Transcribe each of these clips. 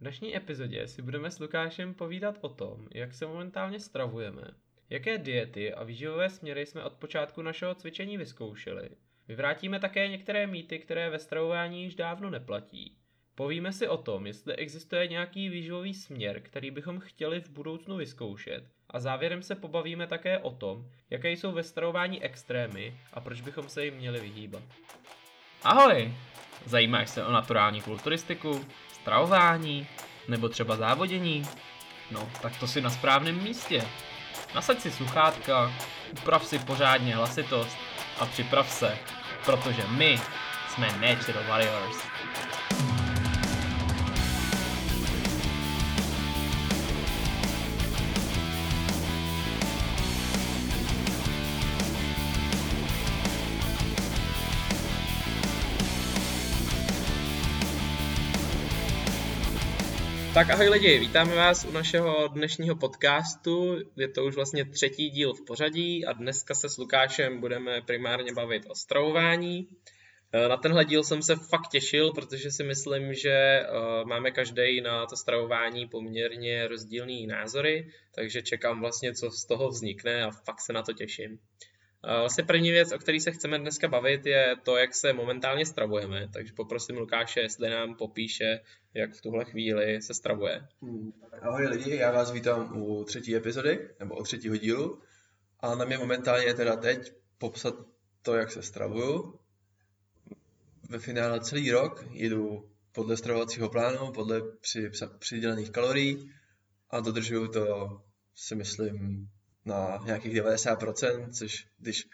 V dnešní epizodě si budeme s Lukášem povídat o tom, jak se momentálně stravujeme, jaké diety a výživové směry jsme od počátku našeho cvičení vyzkoušeli. Vyvrátíme také některé mýty, které ve stravování již dávno neplatí. Povíme si o tom, jestli existuje nějaký výživový směr, který bychom chtěli v budoucnu vyzkoušet. A závěrem se pobavíme také o tom, jaké jsou ve stravování extrémy a proč bychom se jim měli vyhýbat. Ahoj! Zajímáš se o naturální kulturistiku, stravování nebo třeba závodění? No, tak to si na správném místě. Nasaď si sluchátka, uprav si pořádně hlasitost a připrav se, protože my jsme Natural Warriors. Tak ahoj lidi, vítáme vás u našeho dnešního podcastu. Je to už vlastně třetí díl v pořadí a dneska se s Lukášem budeme primárně bavit o stravování. Eh, na tenhle díl jsem se fakt těšil, protože si myslím, že eh, máme každý na to stravování poměrně rozdílné názory, takže čekám vlastně, co z toho vznikne a fakt se na to těším. Vlastně první věc, o které se chceme dneska bavit, je to, jak se momentálně stravujeme. Takže poprosím Lukáše, jestli nám popíše, jak v tuhle chvíli se stravuje. Hmm. Ahoj lidi, já vás vítám u třetí epizody, nebo u třetího dílu. A na mě momentálně je teda teď popsat to, jak se stravuju. Ve finále celý rok jedu podle stravovacího plánu, podle při, přidělených kalorií a dodržuju to, si myslím, na nějakých 90%, což když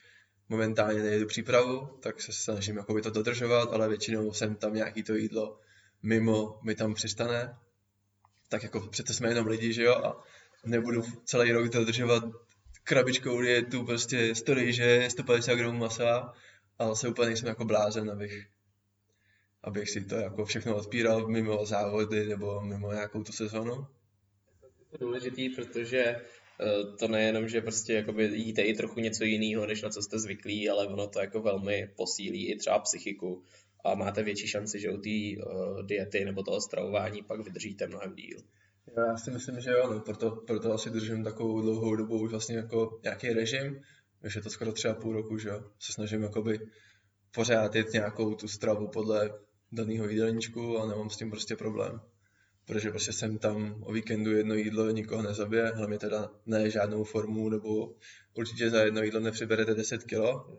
momentálně nejedu přípravu, tak se snažím jakoby to dodržovat, ale většinou jsem tam nějaký to jídlo mimo mi tam přistane. Tak jako přece jsme jenom lidi, že jo, a nebudu celý rok dodržovat krabičkou dietu, prostě 100 rýže, 150 gramů masa, ale se úplně nejsem jako blázen, abych, abych si to jako všechno odpíral mimo závody nebo mimo nějakou tu sezonu. Důležitý, protože to nejenom, že prostě jakoby jíte i trochu něco jiného, než na co jste zvyklí, ale ono to jako velmi posílí i třeba psychiku a máte větší šanci, že u té uh, diety nebo toho stravování pak vydržíte mnohem díl. Já si myslím, že jo, no, proto, proto asi držím takovou dlouhou dobu už vlastně jako nějaký režim, už je to skoro třeba půl roku, že jo, se snažím jakoby pořád jet nějakou tu stravu podle daného jídelníčku a nemám s tím prostě problém protože prostě jsem tam o víkendu jedno jídlo nikoho nezabije, hlavně teda ne žádnou formu, nebo určitě za jedno jídlo nepřiberete 10 kilo.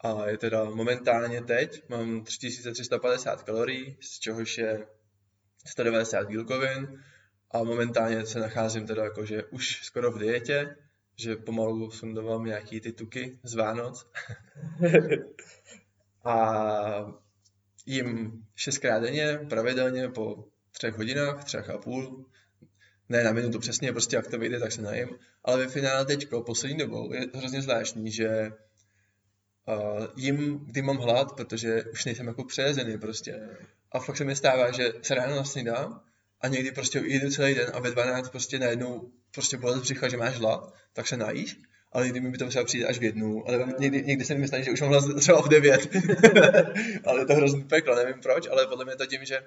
A je teda momentálně teď, mám 3350 kalorií, z čehož je 190 bílkovin a momentálně se nacházím teda jakože už skoro v dietě, že pomalu sundovám nějaký ty tuky z Vánoc. a jim šestkrát denně, pravidelně po třech hodinách, třech a půl, ne na minutu přesně, prostě jak to vyjde, tak se najím. Ale ve finále teďko, poslední dobou, je hrozně zvláštní, že uh, jim, kdy mám hlad, protože už nejsem jako přejezený prostě. A fakt se mi stává, že se ráno nasnídám a někdy prostě jedu celý den a ve 12 prostě najednou prostě bolest břicha, že máš hlad, tak se najíš ale někdy mi by to muselo přijít až v jednu, ale někdy, někdy se mi stane, že už mám hlas třeba v devět. ale je to hrozný peklo, nevím proč, ale podle mě to tím, že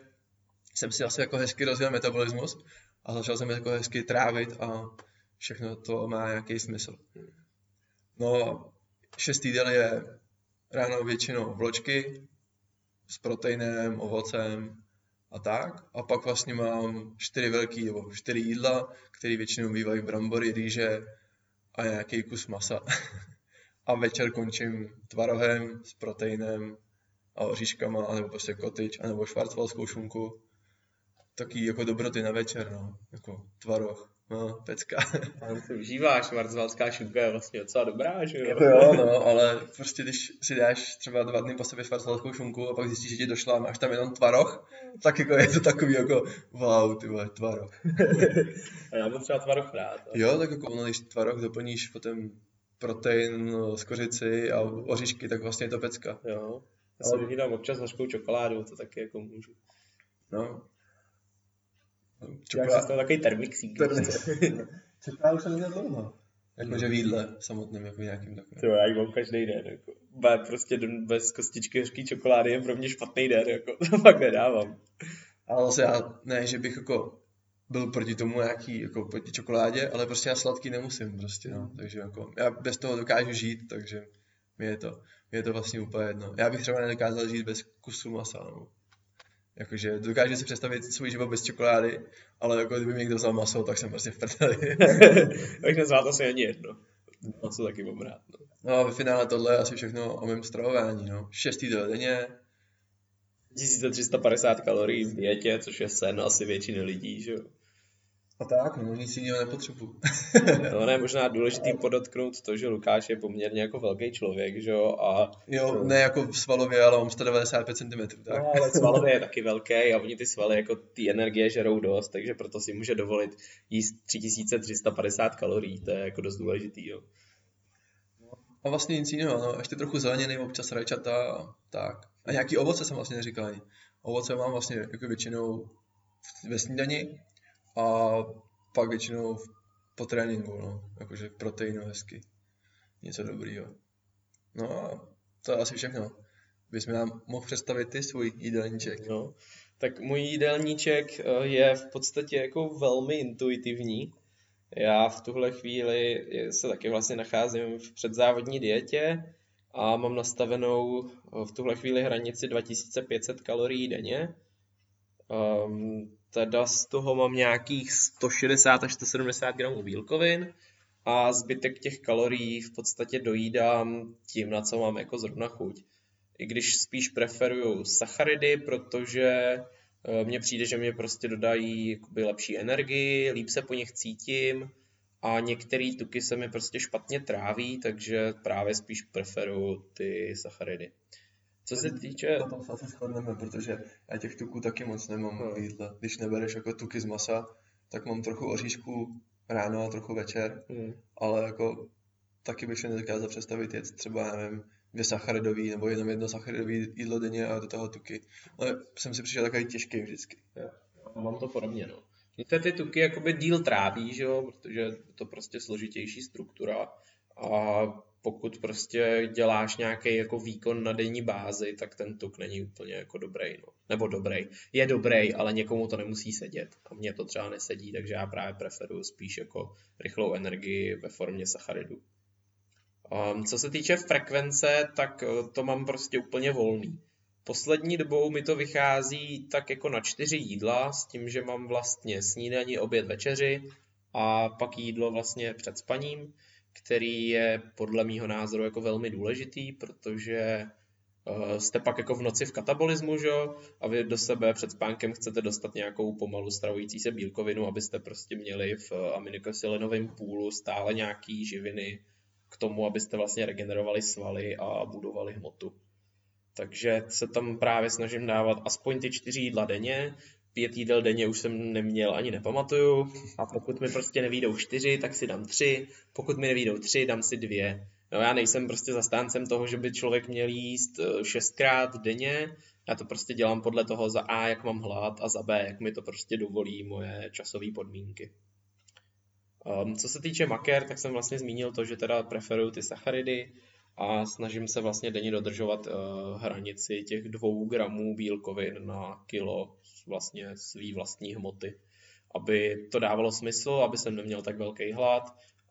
jsem si asi jako hezky rozjel metabolismus a začal jsem jako hezky trávit a všechno to má nějaký smysl. No, šestý jídel je ráno většinou vločky s proteinem, ovocem a tak. A pak vlastně mám čtyři velký nebo čtyři jídla, které většinou bývají brambory, rýže a nějaký kus masa. a večer končím tvarohem s proteinem a oříškama, nebo prostě kotič, anebo švarcvalskou šunku taky jako dobroty na večer, no, jako tvaroh. No, pecka. Ale to užíváš, marzvalská šunka je vlastně docela dobrá, že jo? Jo, no, ale prostě když si dáš třeba dva dny po sobě švarcvalskou šunku a pak zjistíš, že ti došla a máš tam jenom tvaroh, tak jako je to takový jako wow, ty vole, tvaroh. a já mám třeba tvaroh rád. Ale... Jo, tak jako ono, když tvaroh doplníš potom protein z kořici a oříšky, tak vlastně je to pecka. Jo, já si vyvídám občas hořkou čokoládu, to taky jako můžu. No, Čokolád... Jak se takový termixík. Čokoládu jsem neměl dlouho. Jakože v jídle samotném, jako nějakým takovým. To já ji mám každý den, jako. Be, prostě den bez kostičky hořký čokolády je pro mě špatný den, jako. To fakt nedávám. Ale zase já, ne, že bych jako byl proti tomu nějaký, jako proti čokoládě, ale prostě já sladký nemusím prostě, no. Takže jako, já bez toho dokážu žít, takže mi je to, mi je to vlastně úplně jedno. Já bych třeba nedokázal žít bez kusu masa, no. Jakože dokážu si představit svůj život bez čokolády, ale jako kdyby mi někdo vzal maso, tak jsem prostě v prdeli. tak nezvládl asi ani jedno. Maso taky mám rád. No. no a ve finále tohle je asi všechno o mém stravování. No. Šest jídel denně. 1350 kalorií v dietě, což je sen asi většiny lidí, že jo. A tak, no nic jiného nepotřebuju. no ne, možná důležitý podotknout to, že Lukáš je poměrně jako velký člověk, že jo, a... Jo, ne jako svalově, ale mám 195 cm, tak? No, ale svalově je taky velký a oni ty svaly jako ty energie žerou dost, takže proto si může dovolit jíst 3350 kalorií, to je jako dost důležitý, jo. A vlastně nic jiného, no, ještě trochu zeleniny, občas rajčata, tak. A nějaký ovoce jsem vlastně neříkal ani. Ovoce mám vlastně jako většinou ve snídani, a pak většinou po tréninku, no, jakože proteinu hezky, něco dobrýho. No a to je asi všechno. Bys mi nám mohl představit ty svůj jídelníček. No, tak můj jídelníček eh, je v podstatě jako velmi intuitivní. Já v tuhle chvíli se taky vlastně nacházím v předzávodní dietě a mám nastavenou eh, v tuhle chvíli hranici 2500 kalorií denně. Um, teda z toho mám nějakých 160 až 170 gramů bílkovin a zbytek těch kalorií v podstatě dojídám tím, na co mám jako zrovna chuť. I když spíš preferuju sacharidy, protože eh, mně přijde, že mě prostě dodají jakoby lepší energii, líp se po nich cítím a některé tuky se mi prostě špatně tráví, takže právě spíš preferuju ty sacharidy. Co se týče... Na tom se asi shodneme, protože já těch tuků taky moc nemám no. v jídle. Když nebereš jako tuky z masa, tak mám trochu oříšku ráno a trochu večer, hmm. ale jako taky bych si nedokázal představit jet třeba, nevím, dvě sacharidový nebo jenom jedno sacharidový jídlo denně a do toho tuky. Ale jsem si přišel takový těžký vždycky. Já. Mám to podobně, no. Některé ty tuky jakoby díl tráví, že jo, protože je to prostě složitější struktura a pokud prostě děláš nějaký jako výkon na denní bázi, tak ten tuk není úplně jako dobrý. No. Nebo dobrý. Je dobrý, ale někomu to nemusí sedět. A mně to třeba nesedí, takže já právě preferuji spíš jako rychlou energii ve formě sacharidů. Um, co se týče frekvence, tak uh, to mám prostě úplně volný. Poslední dobou mi to vychází tak jako na čtyři jídla, s tím, že mám vlastně snídaní, oběd, večeři a pak jídlo vlastně před spaním který je podle mýho názoru jako velmi důležitý, protože uh, jste pak jako v noci v katabolismu, že? a vy do sebe před spánkem chcete dostat nějakou pomalu stravující se bílkovinu, abyste prostě měli v aminokosilinovém půlu stále nějaký živiny k tomu, abyste vlastně regenerovali svaly a budovali hmotu. Takže se tam právě snažím dávat aspoň ty čtyři jídla denně, pět jídel denně už jsem neměl ani nepamatuju a pokud mi prostě nevídou čtyři, tak si dám tři, pokud mi nevídou tři, dám si dvě. No já nejsem prostě zastáncem toho, že by člověk měl jíst eh, šestkrát denně, já to prostě dělám podle toho za A, jak mám hlad a za B, jak mi to prostě dovolí moje časové podmínky. Um, co se týče maker, tak jsem vlastně zmínil to, že teda preferuju ty sacharidy a snažím se vlastně denně dodržovat uh, hranici těch dvou gramů bílkovin na kilo vlastně svý vlastní hmoty, aby to dávalo smysl, aby jsem neměl tak velký hlad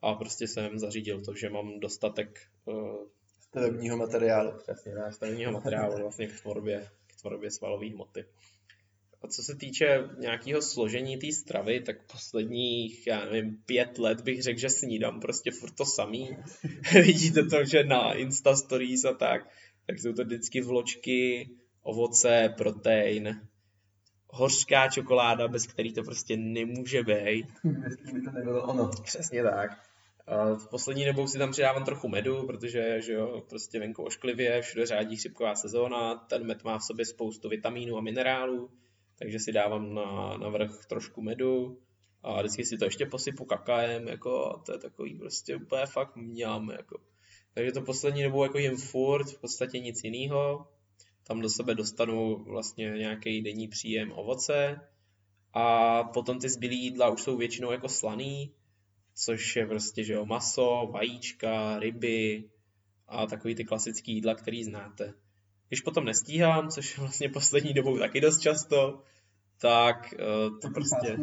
a prostě jsem zařídil to, že mám dostatek uh, stavebního materiálu. Přesně, stavebního materiálu vlastně k tvorbě, k tvorbě svalové hmoty. A co se týče nějakého složení té stravy, tak posledních, já nevím, pět let bych řekl, že snídám prostě furt to samý. Vidíte to, že na Insta Stories a tak, tak jsou to vždycky vločky, ovoce, protein, hořká čokoláda, bez který to prostě nemůže být. by to nebylo ono. Přesně tak. A v poslední dobou si tam přidávám trochu medu, protože že jo, prostě venku ošklivě, všude řádí chřipková sezóna, ten med má v sobě spoustu vitamínů a minerálů, takže si dávám na, na vrch trošku medu a vždycky si to ještě posypu kakaem, jako to je takový prostě úplně fakt mňam, jako. Takže to poslední dobou jako jim furt, v podstatě nic jiného tam do sebe dostanu vlastně nějaký denní příjem ovoce a potom ty zbylý jídla už jsou většinou jako slaný, což je prostě, že jo, maso, vajíčka, ryby a takový ty klasický jídla, který znáte. Když potom nestíhám, což je vlastně poslední dobou taky dost často, tak uh, to prostě...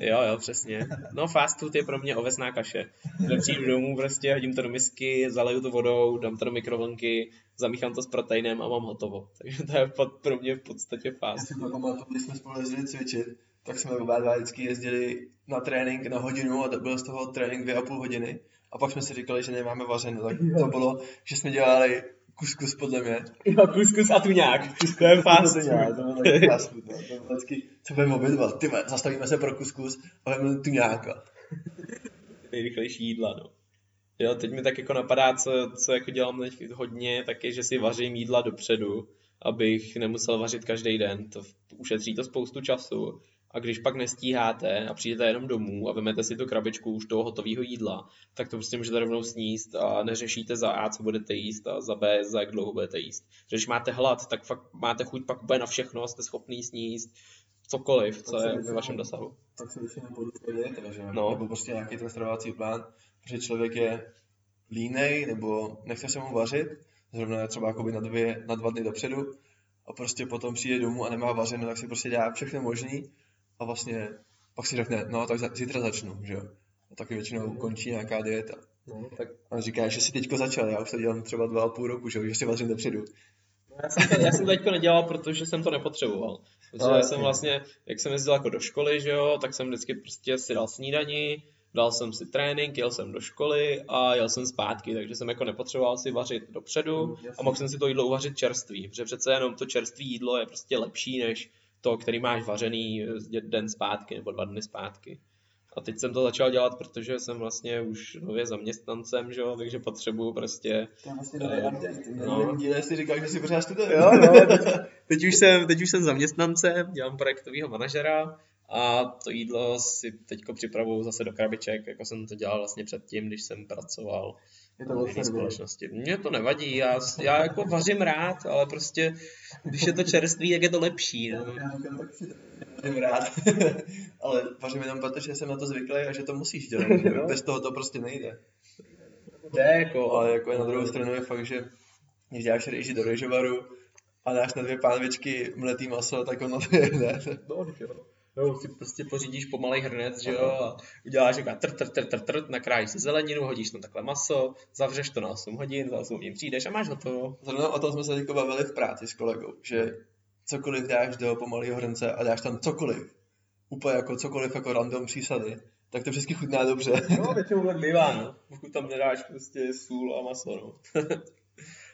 Jo, jo, přesně. No fast food je pro mě ovesná kaše. Že přijdu domů, prostě hodím to do misky, zaleju to vodou, dám to do mikrovlnky, zamíchám to s proteinem a mám hotovo. Takže to je pod, pro mě v podstatě fast Já si to pamatuju, když jsme spolu jezdili cvičit, tak jsme oba dva vždycky jezdili na trénink na hodinu a to byl z toho trénink dvě a půl hodiny. A pak jsme si říkali, že nemáme vařeno, tak to bylo, že jsme dělali kuskus podle mě. Jo, kuskus a tuňák. To je fast To food. bylo taky fast food, no. To bylo vždycky, co budeme obědvat, ty zastavíme se pro kuskus a budeme tuňáka. nejrychlejší jídla, no. Jo, teď mi tak jako napadá, co, co jako dělám teď hodně, tak je, že si vařím jídla dopředu, abych nemusel vařit každý den. To ušetří to spoustu času. A když pak nestíháte a přijdete jenom domů a vemete si tu krabičku už toho hotového jídla, tak to prostě můžete rovnou sníst a neřešíte za A, co budete jíst a za B, za jak dlouho budete jíst. Když máte hlad, tak fakt máte chuť pak úplně na všechno, jste schopný sníst cokoliv, co je ve vašem dosahu. Tak se většinou dieta, že? No. Nebo prostě nějaký ten stravovací plán, protože člověk je línej, nebo nechce se mu vařit, zrovna třeba jakoby na, dvě, na dva dny dopředu, a prostě potom přijde domů a nemá vařeno, tak si prostě dělá všechno možný a vlastně pak si řekne, no tak zítra začnu, že jo. A taky většinou končí nějaká dieta. No, tak A on říká, že si teďko začal, já už to dělám třeba dva a půl roku, že jo, že si vařím dopředu. Já jsem, to, já jsem to teďko nedělal, protože jsem to nepotřeboval. Protože No, jsem vlastně, jak jsem jezdil jako do školy, že jo, tak jsem vždycky prostě si dal snídani, dal jsem si trénink, jel jsem do školy a jel jsem zpátky, takže jsem jako nepotřeboval si vařit dopředu Mm, a mohl jsem si to jídlo uvařit čerstvý, protože přece jenom to čerstvé jídlo je prostě lepší než to, který máš vařený eh, den zpátky nebo dva dny zpátky. A teď jsem to začal dělat, protože jsem vlastně už nově zaměstnancem, že jo, takže potřebuju prostě To je vlastně nový update. No. Díle si říkáš, že si pořád studuje. Jo, no, teď, teď, už jsem, teď už jsem zaměstnancem, dělám projektového manažera a to jídlo si teďko připravuju zase do krabiček, jako jsem to dělal vlastně předtím, když jsem pracoval Je to nervy. společnosti. Mně to nevadí, já, já jako vařím rád, ale prostě, když je to čerstvý, jak je to lepší. No. Já vařím rád. Ale vařím jenom proto, že jsem na to zvyklý a že to musíš dělat. No. Bez toho to prostě nejde. Jde jako, Ale jako na druhou stranu je fakt, že když dáš rejži do rejžovaru a dáš na dvě pánvičky mletý maso, tak ono to jede. No, jo. Jo, si prostě pořídíš pomalej hrnec, že jo, a uděláš jako tr, tr, tr, tr, tr, nakrájíš si zeleninu, hodíš tam takhle maso, zavřeš to na 8 hodin, za 8 hodin přijdeš a máš hotovo. Zrovna o tom jsme se teďko bavili v práci s kolegou, že cokoliv dáš do pomalého hrnce a dáš tam cokoliv, úplně jako cokoliv jako random přísady, tak to vždycky chutná dobře. No, většinou tak bývá, no. Pokud tam nedáš prostě sůl a maso, no.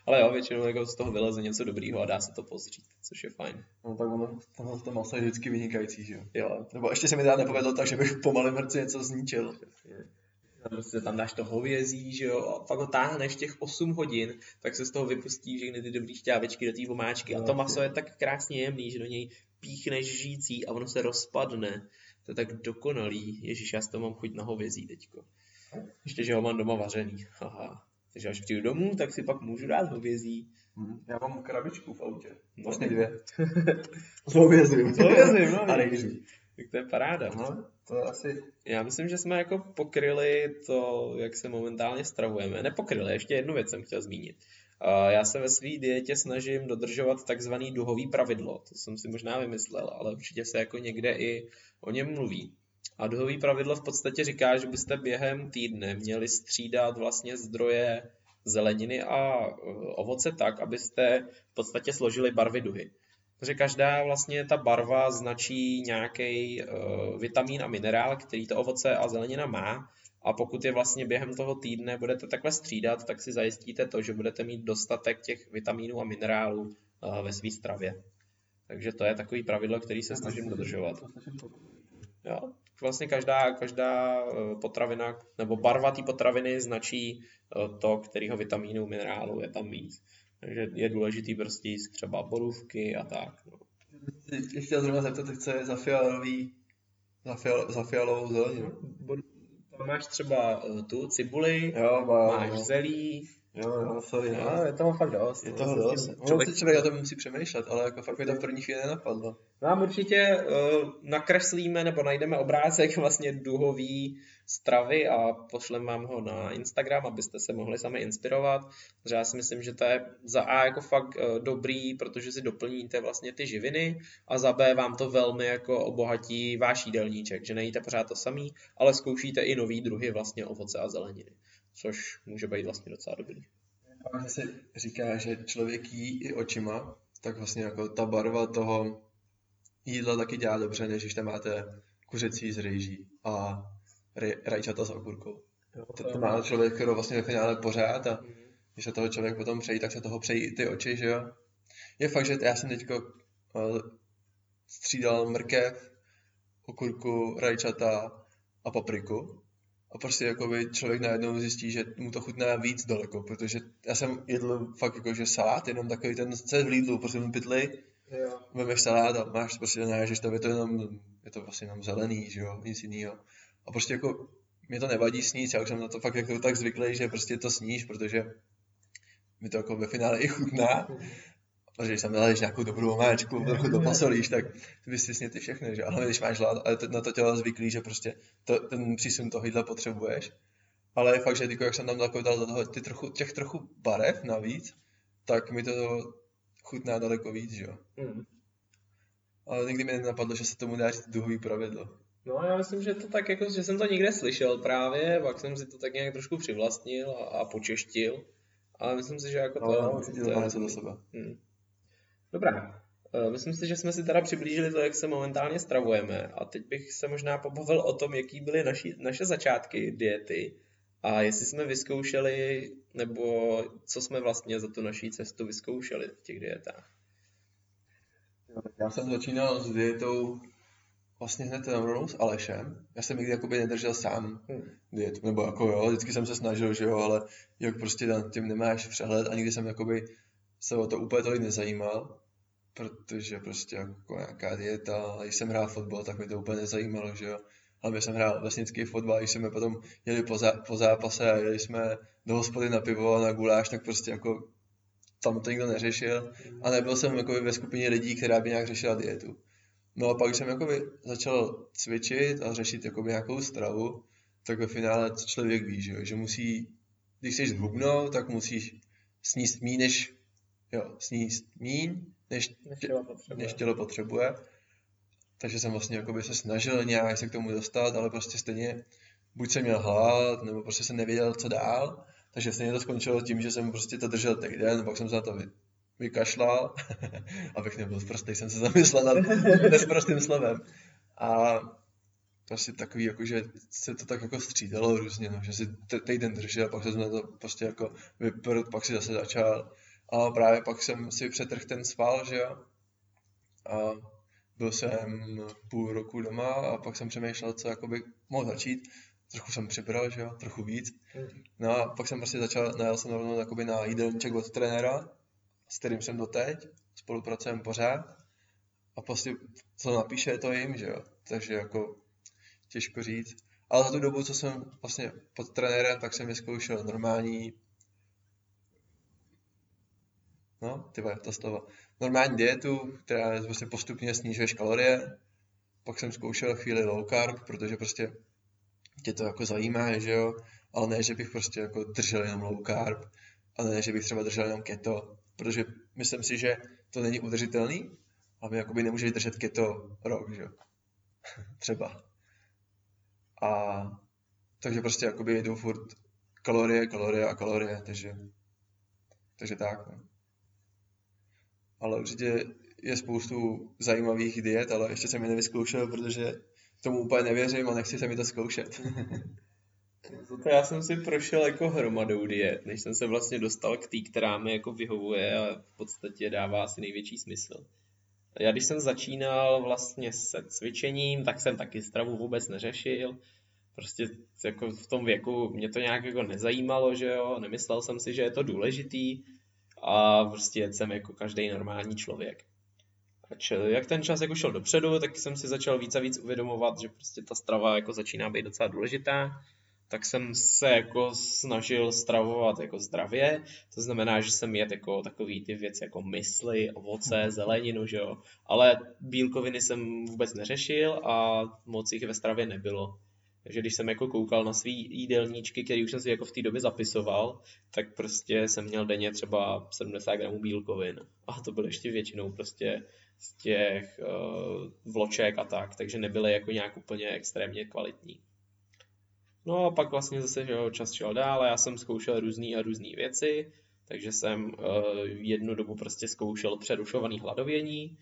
Ale jo, většinou jako z toho vyleze něco dobrýho a dá se to pozřít, což je fajn. No tak ono, tohle to maso je vždycky vynikající, že jo. Jo, Nebo ještě se mi teda nepovedlo tak, že bych v pomalém hrnci něco zničil. a prostě tam dáš to hovězí, že jo, a pak ho táhneš těch 8 hodin, tak se z toho vypustí všechny ty dobrý šťávečky do té vomáčky a to maso je tak krásně jemný, že do něj píchneš žící a ono se rozpadne. To je tak dokonalý. Ježíš, já z toho mám chuť na hovězí teďko. Ještě, že ho mám doma vařený. Haha. Takže až přijdu domů, tak si pak můžu dát hovězí. Hm, Já mám krabičku v autě. No. Vlastně dvě. S hovězím. S hovězím, no, A rejží. Tak to je paráda. No, to je asi... Já myslím, že jsme jako pokryli to, jak se momentálně stravujeme. Nepokryli, ještě jednu věc jsem chtěl zmínit. Já se ve své dietě snažím dodržovat takzvaný duhový pravidlo. To jsem si možná vymyslel, ale určitě se jako někde i o něm mluví. A duhový pravidlo v podstatě říká, že byste během týdne měli střídat vlastně zdroje zeleniny a e, ovoce tak, abyste v podstatě složili barvy duhy. Protože každá vlastně ta barva značí nějaký uh, vitamín a minerál, který to ovoce a zelenina má. A pokud je vlastně během toho týdne budete takhle střídat, tak si zajistíte to, že budete mít dostatek těch vitamínů a minerálů uh, ve své stravě. Takže to je takový pravidlo, který se snažím dodržovat. Jo? Vlastně každá, každá eh, potravina, nebo barva té potraviny značí eh, to, kterého vitamínu, minerálu je tam víc. Takže je důležitý prostě jíst třeba borůvky a tak. No. Ještě chtěl zrovna zeptat, co je za fialový, za, fial, za fialovou zeleninu. Tam máš třeba eh, tu cibuli, Jo, má, máš zelí, Jo, jo, sorry, no. No, je toho fakt dost. Je no, toho tím dost. Ono člověk- člověk na to musí přemýšlet, ale jako fakt mi to v první chvíli nenapadlo. Vám určitě uh, nakreslíme nebo najdeme obrázek vlastně duhový stravy a pošlem vám ho na Instagram, abyste se mohli sami inspirovat. Takže já si myslím, že to je za A jako fakt uh, dobrý, protože si doplníte vlastně ty živiny a za B vám to velmi jako obohatí váš jídelníček, že nejíte pořád to samý, ale zkoušíte i nový druhy vlastně ovoce a zeleniny, což může být vlastně docela dobrý. A se říká, že člověk jí i očima, tak vlastně jako ta barva toho jídla taky dělá dobře, než když tam máte kuřecí z rejží a rajčata s okurkou. To, to má člověk skoro vlastně ve finále pořád a když se toho člověk potom přejí, tak se toho přejí i ty oči, že jo. Je fakt, že já jsem teďko uh, střídal mrkev, okurku, rajčata a papriku. A prostě jakoby člověk najednou zjistí, že mu to chutná víc daleko, protože já jsem jedl fakt jako, že salát, jenom takový ten, co je v Lidlu, prostě ten pytlej, Jo. vemeš salát a máš prostě najážeš to, je to jenom, je to vlastně jenom zelený, že jo, nic jiného. A prostě jako mě to nevadí sníst, já už jsem na to fakt jako tak zvyklý, že prostě to sníš, protože mi to jako ve finále i chutná. Protože když tam naleješ nějakou dobrou omáčku, trochu to posolíš, tak vysvěsně ty všechny, že? Ale když máš hlad, ale to- na to tělo zvyklý, že prostě to, ten přísun toho jídla potřebuješ. Ale je fakt, že jako jak jsem tam jako dal do toho ty trochu, těch trochu barev navíc, tak mi to chutná daleko víc, že jo. Hmm. Ale nikdy mi nenapadlo, že se tomu dá říct duhový pravidlo. No já myslím, že to tak jako, že jsem to někde slyšel právě, pak jsem si to tak nějak trošku přivlastnil a, a počeštil. Ale myslím si, že jako to... No, určitě to má něco do sebe. Hmm. Dobrá. Eh, Myslím si, že jsme si teda přiblížili to, jak se momentálně stravujeme a teď bych se možná pobavil o tom, jaký byly naši, naše začátky diety a jestli jsme vyzkoušeli, nebo co jsme vlastně za tu naší cestu vyzkoušeli v těch dietách. Já jsem začínal s dietou vlastně hned na rovnou s Alešem. Já jsem nikdy jakoby nedržel sám Hmm. dietu, nebo jako jo, vždycky jsem se snažil, že jo, ale jak prostě nad tím nemáš přehled a nikdy jsem jakoby se o to úplně tolik nezajímal, protože prostě jako nějaká dieta, když jsem hrál fotbal, tak mi to úplně nezajímalo, že jo. Hlavně jsem hrál vesnický fotbal, když jsme potom jeli po, zá, po zápase a jeli jsme do hospody na pivo na guláš, tak prostě jako tam to nikdo neřešil a nebyl jsem jakoby ve skupině lidí, která by nějak řešila dietu. No a pak, jsem jakoby začal cvičit a řešit jakoby nějakou stravu, tak ve finále člověk ví, že, že musí, když chceš zhubnout, tak musíš sníst míň, než, jo, sníst míň, než, Než tě, tělo potřebuje. než tělo potřebuje. Takže jsem vlastně jakoby se snažil nějak se k tomu dostat, ale prostě stejně buď jsem měl hlad, nebo prostě jsem nevěděl, co dál. Takže stejně to skončilo tím, že jsem prostě to držel týden, pak jsem se na to vy, vykašlal, abych nebyl prostý, jsem se zamyslel nad nesprostým slovem. A prostě takový, jako, že se to tak jako střídalo různě, no, že si týden držel, pak jsem na to prostě jako vyprt, pak si zase začal. A právě pak jsem si přetrhl ten sval, že jo. A byl jsem půl roku doma a pak jsem přemýšlel, co jakoby mohl začít. Trochu jsem přibral, že jo, trochu víc. No a pak jsem prostě začal, najel jsem rovnou jakoby na jídelníček od trenéra, s kterým jsem doteď, spolupracujeme pořád. A prostě co napíše, to jim, že jo. Takže jako těžko říct. Ale za tu dobu, co jsem vlastně pod trenérem, tak jsem vyzkoušel normální no, ty to slovo. Normální dietu, která prostě postupně snižuješ kalorie. Pak jsem zkoušel chvíli low carb, protože prostě tě to jako zajímá, že jo. Ale ne, že bych prostě jako držel jenom low carb, ale ne, že bych třeba držel jenom keto, protože myslím si, že to není udržitelný a my jakoby nemůžeš držet keto rok, že jo. třeba. A takže prostě jakoby jedu furt kalorie, kalorie a kalorie, takže, takže tak. No. Ale určitě je spoustu zajímavých diet, ale ještě jsem je nevyzkoušel, protože tomu úplně nevěřím a nechci se mi to zkoušet. To já jsem si prošel jako hromadou diet, než jsem se vlastně dostal k té, která mi jako vyhovuje a v podstatě dává asi největší smysl. Já když jsem začínal vlastně se cvičením, tak jsem taky stravu vůbec neřešil. Prostě jako v tom věku mě to nějak jako nezajímalo, že jo, nemyslel jsem si, že je to důležitý a prostě jsem jako každý normální člověk. A č- jak ten čas jako šel dopředu, tak jsem si začal víc a víc uvědomovat, že prostě ta strava jako začíná být docela důležitá. tak jsem se jako snažil stravovat jako zdravě, to znamená, že jsem jet jako takový ty věci jako mysli, ovoce, zeleninu, že jo, ale bílkoviny jsem vůbec neřešil a moc jich ve stravě nebylo. Takže když jsem jako koukal na svý jídelníčky, který už jsem si jako v té době zapisoval, tak prostě jsem měl denně třeba 70 gramů bílkovin. A to bylo ještě většinou prostě z těch uh, vloček a tak, takže nebyly jako nějak úplně extrémně kvalitní. No a pak vlastně zase že jo, čas šel dál já jsem zkoušel různé a různé věci, takže jsem uh, jednu dobu prostě zkoušel přerušovaný hladovění,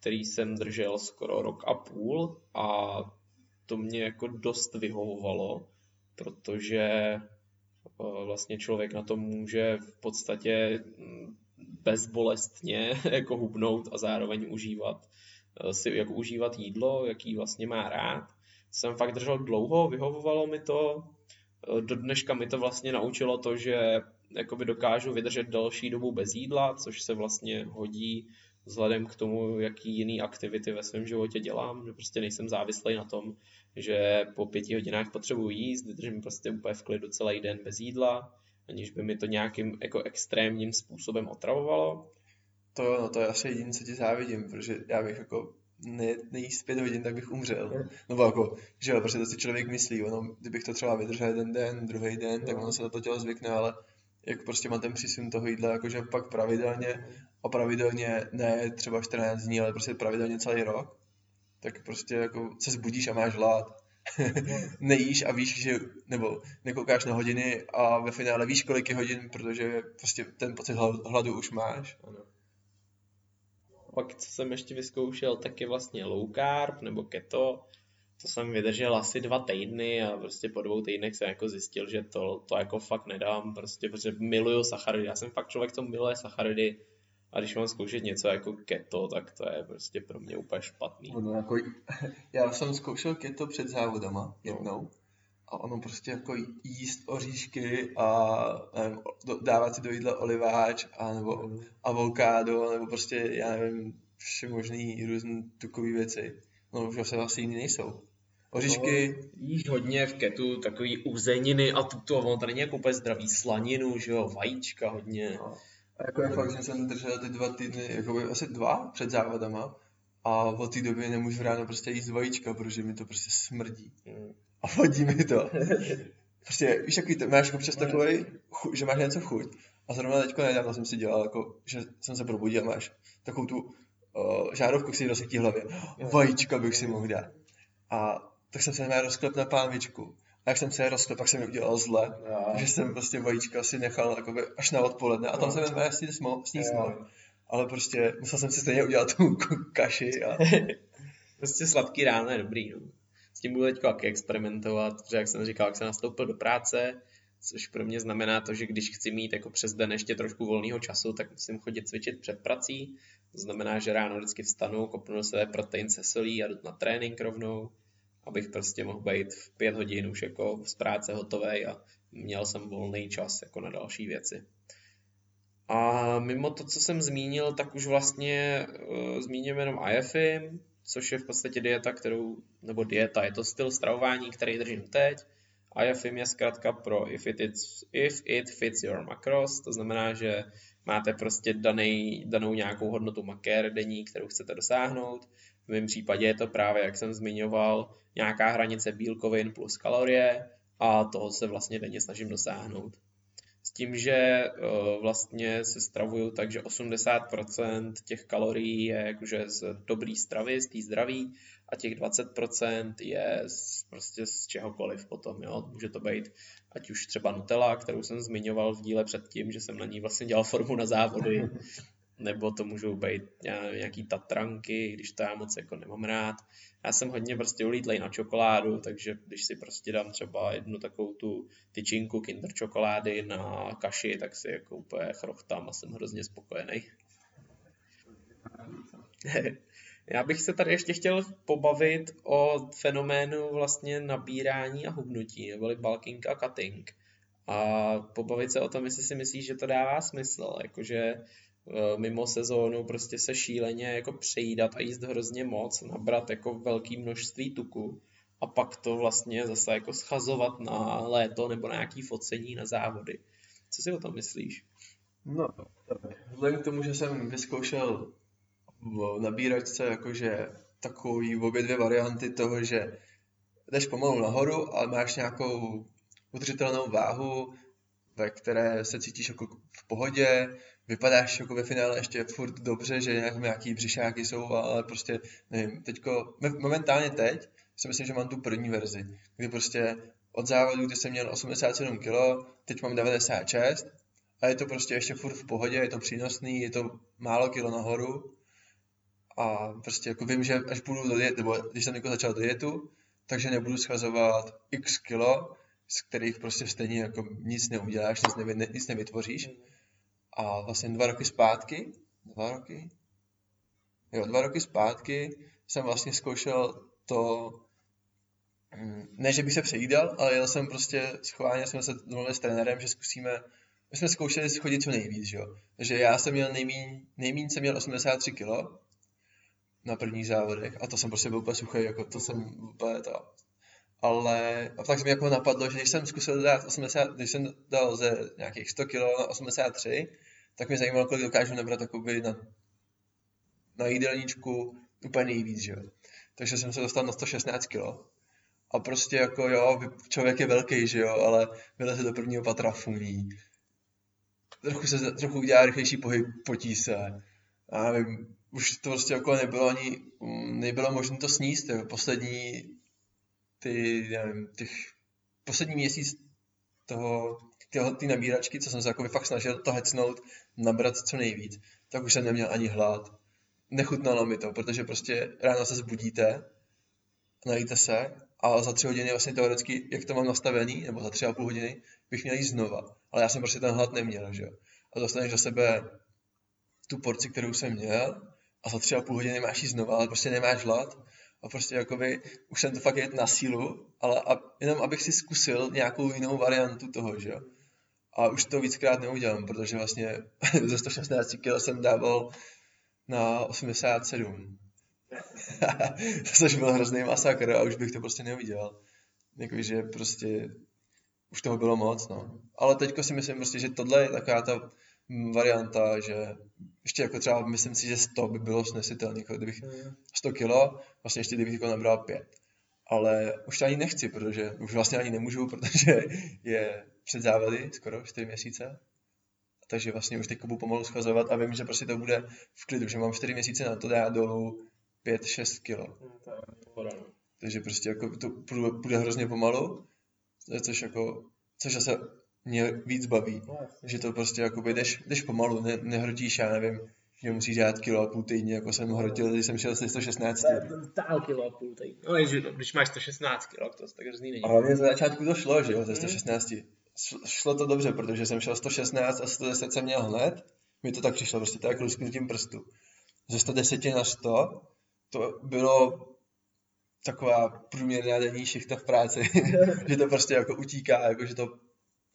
který jsem držel skoro rok a půl a to mě jako dost vyhovovalo, protože uh, vlastně člověk na tom může v podstatě mm, bezbolestně jako hubnout a zároveň užívat uh, si jako užívat jídlo, jaký vlastně má rád jsem fakt držel dlouho, vyhovovalo mi to. Do dneška mi to vlastně naučilo to, že jakoby dokážu vydržet další dobu bez jídla, což se vlastně hodí vzhledem k tomu, jaký jiný aktivity ve svém životě dělám, že prostě nejsem závislý na tom, že po pěti hodinách potřebuji jíst, držím prostě úplně v klidu celý den bez jídla, aniž by mi to nějakým jako extrémním způsobem otravovalo. To, no, to je asi jediné, co ti závidím, protože já bych jako ne, nejíst pět hodin, tak bych umřel. No jako, že jo, protože to si člověk myslí, ono, kdybych to třeba vydržel jeden den, druhý den, tak ono se na to tělo zvykne, ale jak prostě má ten přísun toho jídla, jakože pak pravidelně a pravidelně ne třeba 14 dní, ale prostě pravidelně celý rok, tak prostě jako se zbudíš a máš hlad. Nejíš a víš, že, nebo nekoukáš na hodiny a ve finále víš, kolik je hodin, protože prostě ten pocit hladu už máš. Ano pak, co jsem ještě vyzkoušel, tak je vlastně low carb nebo keto. To jsem vydržel asi dva týdny a prostě po dvou týdnech jsem jako zjistil, že to, to jako fakt nedám, prostě protože miluju sacharidy. Já jsem fakt člověk, co miluje sacharidy a když mám zkoušet něco jako keto, tak to je prostě pro mě úplně špatný. No, jako, já jsem zkoušel keto před závodama jednou. No a ono prostě jako jíst oříšky a nevím, dávat si do jídla oliváč a nebo mm. avokádo, nebo prostě, já nevím, vše možný různé tukové věci. No už se asi jiný nejsou. Oříšky. No, jíš hodně v ketu takový uzeniny a to, ono to není jako úplně zdravý slaninu, že jo, vajíčka hodně. No. A jako je fakt, že jsem držel ty dva týdny, jako asi dva před závodama a od té doby nemůžu ráno prostě jíst vajíčka, protože mi to prostě smrdí. Mm a vadí mi to. Prostě, víš, jaký to, máš občas takový, že máš něco chuť. A zrovna teďko nedávno jsem si dělal, jako, že jsem se probudil a máš takovou tu uh, žárovku si rozsvítí hlavě. Vajíčka bych si mohl dát. A tak jsem se na rozklep na pánvičku. Jak jsem se je rozklep, tak jsem mi udělal zle. Ja. Že jsem prostě vajíčka si nechal jakoby, až na odpoledne. A tam jsem jen s ní smohl. Ale prostě musel jsem si stejně udělat tu kaši. A... prostě sladký ráno je dobrý. No s tím budu teď taky experimentovat, protože jak jsem říkal, jak jsem nastoupil do práce, což pro mě znamená to, že když chci mít jako přes den ještě trošku volného času, tak musím chodit cvičit před prací. To znamená, že ráno vždycky vstanu, kopnu do sebe protein se solí a jdu na trénink rovnou, abych prostě mohl být v pět hodin už jako z práce hotový a měl jsem volný čas jako na další věci. A mimo to, co jsem zmínil, tak už vlastně uh, zmíním jenom IFIM, což je v podstatě dieta, kterou, nebo dieta, je to styl stravování, který držím teď. IFM je zkrátka pro if it, is, if it fits your macros, to znamená, že máte prostě daný, danou nějakou hodnotu maker denní, kterou chcete dosáhnout. V mém případě je to právě, jak jsem zmiňoval, nějaká hranice bílkovin plus kalorie a toho se vlastně denně snažím dosáhnout. S tím, že uh, vlastně se stravuju tak, že 80% těch kalorií je jakože z dobrý stravy, z té zdraví a těch 20% je z, prostě z čehokoliv potom, jo. Může to být ať už třeba Nutella, kterou jsem zmiňoval v díle předtím, že jsem na ní vlastně dělal formu na závody, nebo to můžou být nějaký tatranky, když to já moc jako nemám rád. Já jsem hodně prostě ulítlej na čokoládu, takže když si prostě dám třeba jednu takovou tu tyčinku kinder čokolády na kaši, tak si jako úplně chrochtám a jsem hrozně spokojený. Já bych se tady ještě chtěl pobavit o fenoménu vlastně nabírání a hubnutí, neboli bulking a cutting. A pobavit se o tom, jestli si myslíš, že to dává smysl, jakože mimo sezónu prostě se šíleně jako přejídat a jíst hrozně moc, nabrat jako velké množství tuku a pak to vlastně zase jako schazovat na léto nebo na nějaký focení na závody. Co si o tom myslíš? No, vzhledem k tomu, že jsem vyzkoušel v nabíračce jakože takový obě dvě varianty toho, že jdeš pomalu nahoru, ale máš nějakou udržitelnou váhu, ve které se cítíš jako v pohodě, vypadáš jako ve finále ještě furt dobře, že nějaký břišáky jsou, ale prostě, nevím, teďko, momentálně teď si myslím, že mám tu první verzi, kdy prostě od závodu, kdy jsem měl 87 kg, teď mám 96 a je to prostě ještě furt v pohodě, je to přínosný, je to málo kilo nahoru a prostě jako vím, že až budu do diet, nebo když jsem jako začal dietu, takže nebudu schazovat x kilo, z kterých prostě stejně jako nic neuděláš, nic, nevy, nic nevytvoříš. A vlastně dva roky zpátky, dva roky, jo, dva roky zpátky jsem vlastně zkoušel to, mm, ne, že bych se přejídal, ale jel jsem prostě schválně, jsme se domluvili s trenérem, že zkusíme, my jsme zkoušeli chodit co nejvíc, jo. Takže já jsem měl nejmín, nejmín jsem měl 83 kg na prvních závodech a to jsem prostě byl úplně suchý, jako to jsem úplně to. Ale a tak mi jako napadlo, že když jsem zkusil dát 80, když jsem dal ze nějakých 100 kg na 83, tak mě zajímalo, kolik dokážu nabrat jakoby na, na jídelníčku úplně nejvíc, že jo. Takže jsem se dostal na 116 kg. A prostě jako jo, člověk je velký, že jo, ale vyleze do prvního patra fumí. Trochu se, trochu udělá rychlejší pohyb, potí se. A nevím, už to prostě jako nebylo ani, mm, nebylo možné to sníst, jo. poslední ty, nevím, těch poslední měsíc toho, ty, ty nabíračky, co jsem se jako fakt snažil to hecnout, nabrat co nejvíc, tak už jsem neměl ani hlad. Nechutnalo mi to, protože prostě ráno se zbudíte, najíte se a za tři hodiny vlastně teoreticky, jak to mám nastavený, nebo za tři a půl hodiny, bych měl jít znova. Ale já jsem prostě ten hlad neměl, že jo. A dostaneš do sebe tu porci, kterou jsem měl a za tři a půl hodiny máš jít znova, ale prostě nemáš hlad a prostě jakoby už jsem to fakt jet na sílu, ale a, jenom abych si zkusil nějakou jinou variantu toho, že jo. A už to víckrát neudělám, protože vlastně ze 116 kg jsem dával na 87. Což byl hrozný masakr a už bych to prostě neudělal. Jakože prostě už toho bylo moc, no. Ale teďko si myslím prostě, že tohle je taková ta varianta, že ještě jako třeba myslím si, že 100 by bylo snesitelné, jako kdybych 100 kilo, vlastně ještě kdybych jako nabral 5. Ale už to ani nechci, protože už vlastně ani nemůžu, protože je před závody skoro 4 měsíce. Takže vlastně už teď budu pomalu schazovat a vím, že prostě to bude v klidu, že mám 4 měsíce na to dát dolů 5-6 kilo. Takže prostě jako to bude hrozně pomalu, což jako, což zase mě víc baví. No, že to prostě jako jdeš, jdeš pomalu, ne, nehrotíš, já nevím, že musíš dát kilo a půl týdně, jako jsem hrotil, když jsem šel z 116. Tál kilo a půl týdně. No, že, když máš 116 kilo, to tak hrozný není. A hlavně za začátku to šlo, že jo, ze 116. Hmm. Šlo to dobře, protože jsem šel 116 a 110 jsem měl hned. Mi to tak přišlo, prostě tak lusknutím prstu. Ze 110 na 100 to bylo taková průměrná denní šichta v práci, že to prostě jako utíká, jako že to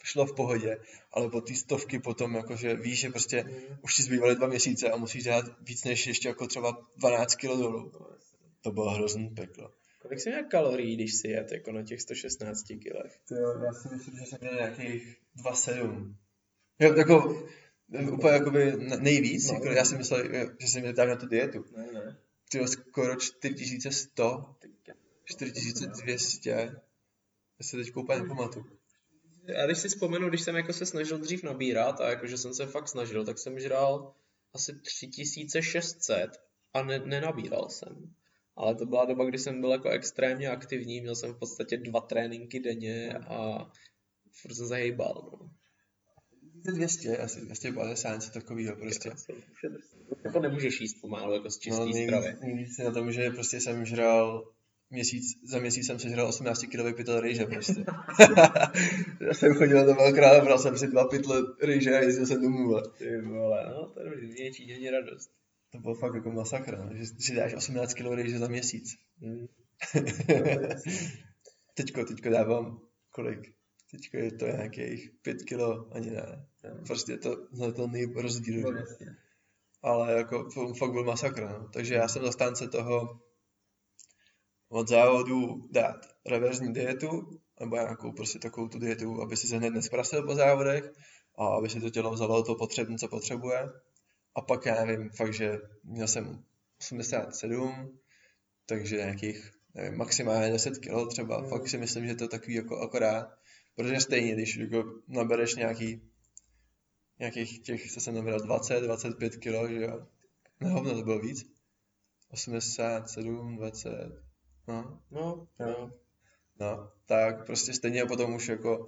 šlo v pohodě, ale po té stovky potom, jakože víš, že prostě mm. už ti zbývaly dva měsíce a musíš dát víc než ještě jako třeba 12 kg dolů. To bylo hrozný peklo. Kolik jsi měl kalorií, když si jet jako na těch 116 kilech? To jo, já si myslím, že jsem měl nějakých 2,7. Jo, jako úplně jakoby nejvíc, no, jako, já si myslel, že jsem měl na tu dietu. Ne, ne. Ty skoro 4100, 4200, já se teď úplně nepamatuju já když si vzpomenu, když jsem jako se snažil dřív nabírat a jakože jsem se fakt snažil, tak jsem žral asi 3600 a ne, nenabíral jsem. Ale to byla doba, kdy jsem byl jako extrémně aktivní, měl jsem v podstatě dva tréninky denně a furt jsem zahejbal. No. 200, asi 250, něco takového prostě. Jako nemůžeš jíst pomalu, jako z čistý no, nejvíc, stravy. Nejvíc na tom, že prostě jsem žral měsíc, za měsíc jsem sežral 18 kg pytel rýže prostě. já jsem chodil do velkrát, bral jsem si dva pytle rýže a jezdil jsem domů. Ty vole, no to je větší dění radost. To bylo fakt jako masakra, no, že, že dáš 18 kg za měsíc. Hmm. teďko, teďko dávám kolik? Teďko je to nějakých 5 kg, ani ne. Hmm. Prostě to znatelný rozdíl. No, Ale jako fakt byl masakr, no. Takže já jsem zastánce toho, od závodu dát reverzní dietu, nebo nějakou prostě takovou tu dietu, aby si se hned nesprasil po závodech a aby si to tělo vzalo to potřebné, co potřebuje. A pak já nevím, fakt, že měl jsem 87, takže nějakých nevím, maximálně 10 kg třeba. Mm. Fakt si myslím, že to je takový jako akorát. Protože stejně, když jako nabereš nějaký nějakých těch, co jsem nabral, 20, 25 kg, že jo. Ne, hovno, to bylo víc. 87, 20, no. No, no. No, tak prostě stejně potom už jako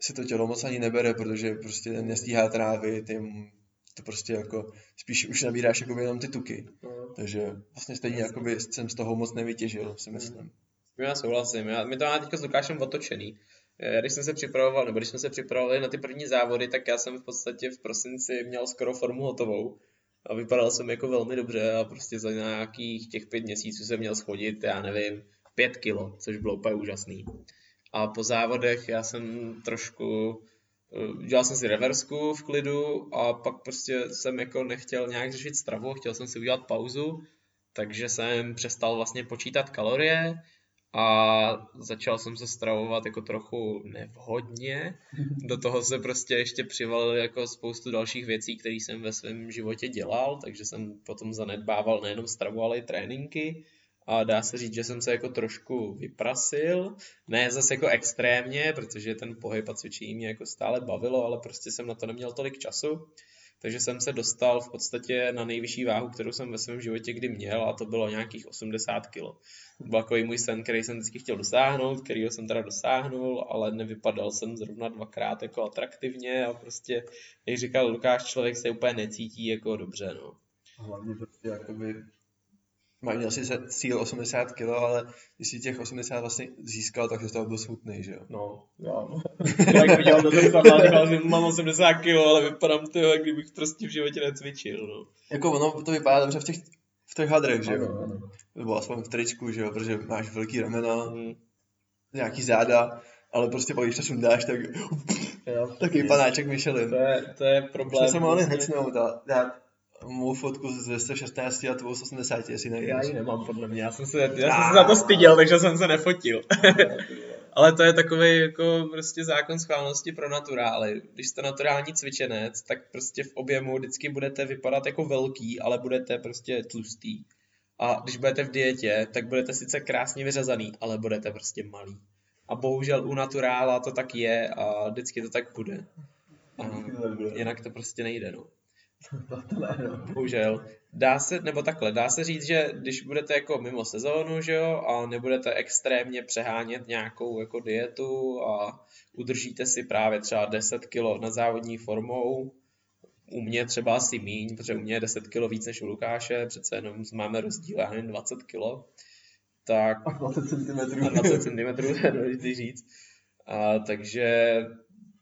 si to tělo moc ani nebere, protože prostě nestíhá trávit, jim to prostě jako spíš už nabíráš jako jenom ty tuky. No. Takže vlastně stejně jako by jsem z toho moc nevytěžil, si myslím. Já souhlasím, já, my to máme teď s Lukášem otočený. Já, když jsem se připravoval, nebo když jsme se připravovali na ty první závody, tak já jsem v podstatě v prosinci měl skoro formu hotovou a vypadal jsem jako velmi dobře a prostě za nějakých těch pět měsíců jsem měl schodit, já nevím, pět kilo, což bylo úplně úžasný. A po závodech já jsem trošku, eh, dělal jsem si reversku v klidu a pak prostě jsem jako nechtěl nějak řešit stravu, chtěl jsem si udělat pauzu, takže jsem přestal vlastně počítat kalorie, a začal jsem se stravovat jako trochu nevhodně. Do toho se prostě ještě přivalil jako spoustu dalších věcí, které jsem ve svém životě dělal, takže jsem potom zanedbával nejenom stravu, ale i tréninky. A dá se říct, že jsem se jako trošku vyprasil, ne zase jako extrémně, protože ten pohyb a cvičení mě jako stále bavilo, ale prostě jsem na to neměl tolik času takže jsem se dostal v podstatě na nejvyšší váhu, kterou jsem ve svém životě kdy měl a to bylo nějakých 80 kg. Byl takový můj sen, který jsem vždycky chtěl dosáhnout, kterýho jsem teda dosáhnul, ale nevypadal jsem zrovna dvakrát jako atraktivně a prostě, jak říkal Lukáš, člověk se úplně necítí jako dobře, no. Hlavně prostě jakoby mají asi cíl 80 kg, ale když si těch 80 vlastně získal, tak se z toho byl smutný, že jo? No, já no. Jak viděl do zrcadla, říkal, že mám 80 kg, ale vypadám ty, jak kdybych prostě v životě necvičil, no. Jako ono to vypadá dobře v těch, v těch hadrech, že jo? Nebo aspoň v tričku, že jo, protože máš velký ramena, hmm. nějaký záda, ale prostě pak když to sundáš, tak jo, taky panáček Michelin. To je, to je problém. Jsme se mohli hecnout a dát mou fotku z 216 a tvou z 80, jestli nevíš. Já ji nemám podle mě, já jsem se, já jsem se za to styděl, takže jsem se nefotil. Ale to je takový jako prostě zákon schválnosti pro naturály. Když jste naturální cvičenec, tak prostě v objemu vždycky budete vypadat jako velký, ale budete prostě tlustý. A když budete v dietě, tak budete sice krásně vyřazaný, ale budete prostě malý. A bohužel u naturála to tak je a vždycky to tak bude. A jinak to prostě nejde, no. To ne, no. Bohužel. Dá se, nebo takhle, dá se říct, že když budete jako mimo sezónu, že jo, a nebudete extrémně přehánět nějakou jako dietu a udržíte si právě třeba 10 kg na závodní formou, u mě třeba asi míň, protože u mě je 10 kg víc než u Lukáše, přece jenom máme rozdíl, já nevím, 20 kg, tak... A 20 cm. A 20 cm, to je důležité říct. A, takže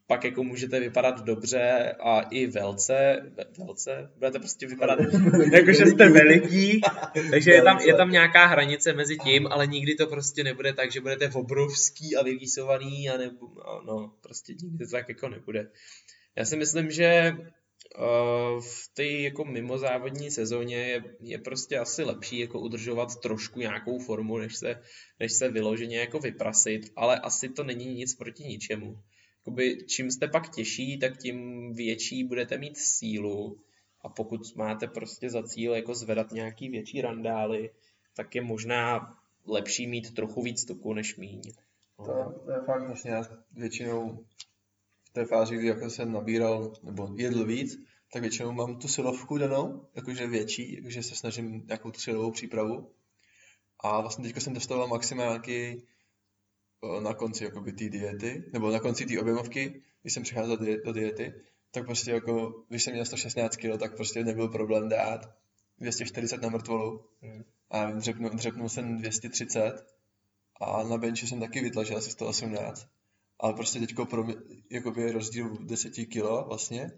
pak jako můžete vypadat dobře a i velce, velce, budete prostě vypadat jako, že jste veliký, takže je tam, je tam nějaká hranice mezi tím, ale nikdy to prostě nebude tak, že budete obrovský a vyvýsovaný a nebo, no, prostě nikdy to tak jako nebude. Já si myslím, že uh, v té jako mimozávodní sezóně je, je prostě asi lepší jako udržovat trošku nějakou formu, než se, než se vyloženě jako vyprasit, ale asi to není nic proti ničemu jakoby, čím jste pak těžší, tak tím větší budete mít sílu a pokud máte prostě za cíl jako zvedat nějaký větší randály, tak je možná lepší mít trochu víc tuku než míň. To, to je fakt vlastně většinou v té fázi, kdy jako jsem nabíral nebo jedl víc, tak většinou mám tu silovku danou, jakože větší, jakože se snažím nějakou silovou přípravu. A vlastně teďka jsem dostával maximálky na konci jakoby té diety, nebo na konci té objemovky, když jsem přicházel do, diety, tak prostě jako, když jsem měl 116 kg, tak prostě nebyl problém dát 240 na mrtvolu hmm. a dřepnul, dřepnul jsem 230 a na benchi jsem taky vytlačil asi 118. Ale prostě teďko pro mě, jakoby rozdíl 10 kg vlastně,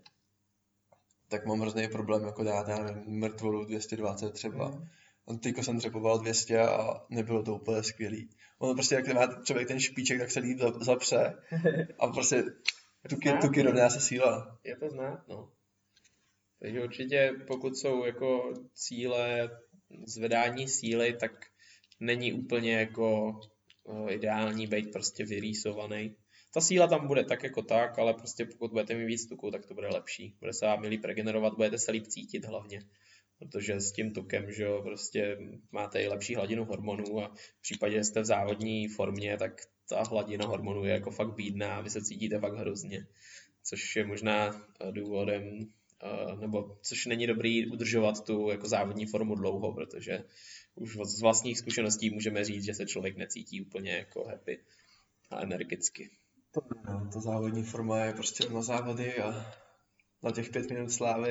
tak mám hrozný problém jako dát, já nevím, mrtvolu 220 třeba. Hmm teďko jsem dřepoval 200 a nebylo to úplně skvělý. Ono prostě, jak má člověk ten špiček, tak se líp zapře a prostě tuky, tuky rovná se síla. Je to znát, no. Takže určitě, pokud jsou jako cíle zvedání síly, tak není úplně jako ideální být prostě vyrýsovaný. Ta síla tam bude tak jako tak, ale prostě pokud budete mít víc tuku, tak to bude lepší. Bude se vám líp regenerovat, budete se líp cítit hlavně. Protože s tím tukem, že jo, prostě máte i lepší hladinu hormonů a v případě, že jste v závodní formě, tak ta hladina hormonů je jako fakt bídná a vy se cítíte fakt hrozně. Což je možná důvodem, nebo což není dobrý udržovat tu jako závodní formu dlouho, protože už z vlastních zkušeností můžeme říct, že se člověk necítí úplně jako happy a energicky. To, no, to závodní forma je prostě na závody a na těch pět minut slávy.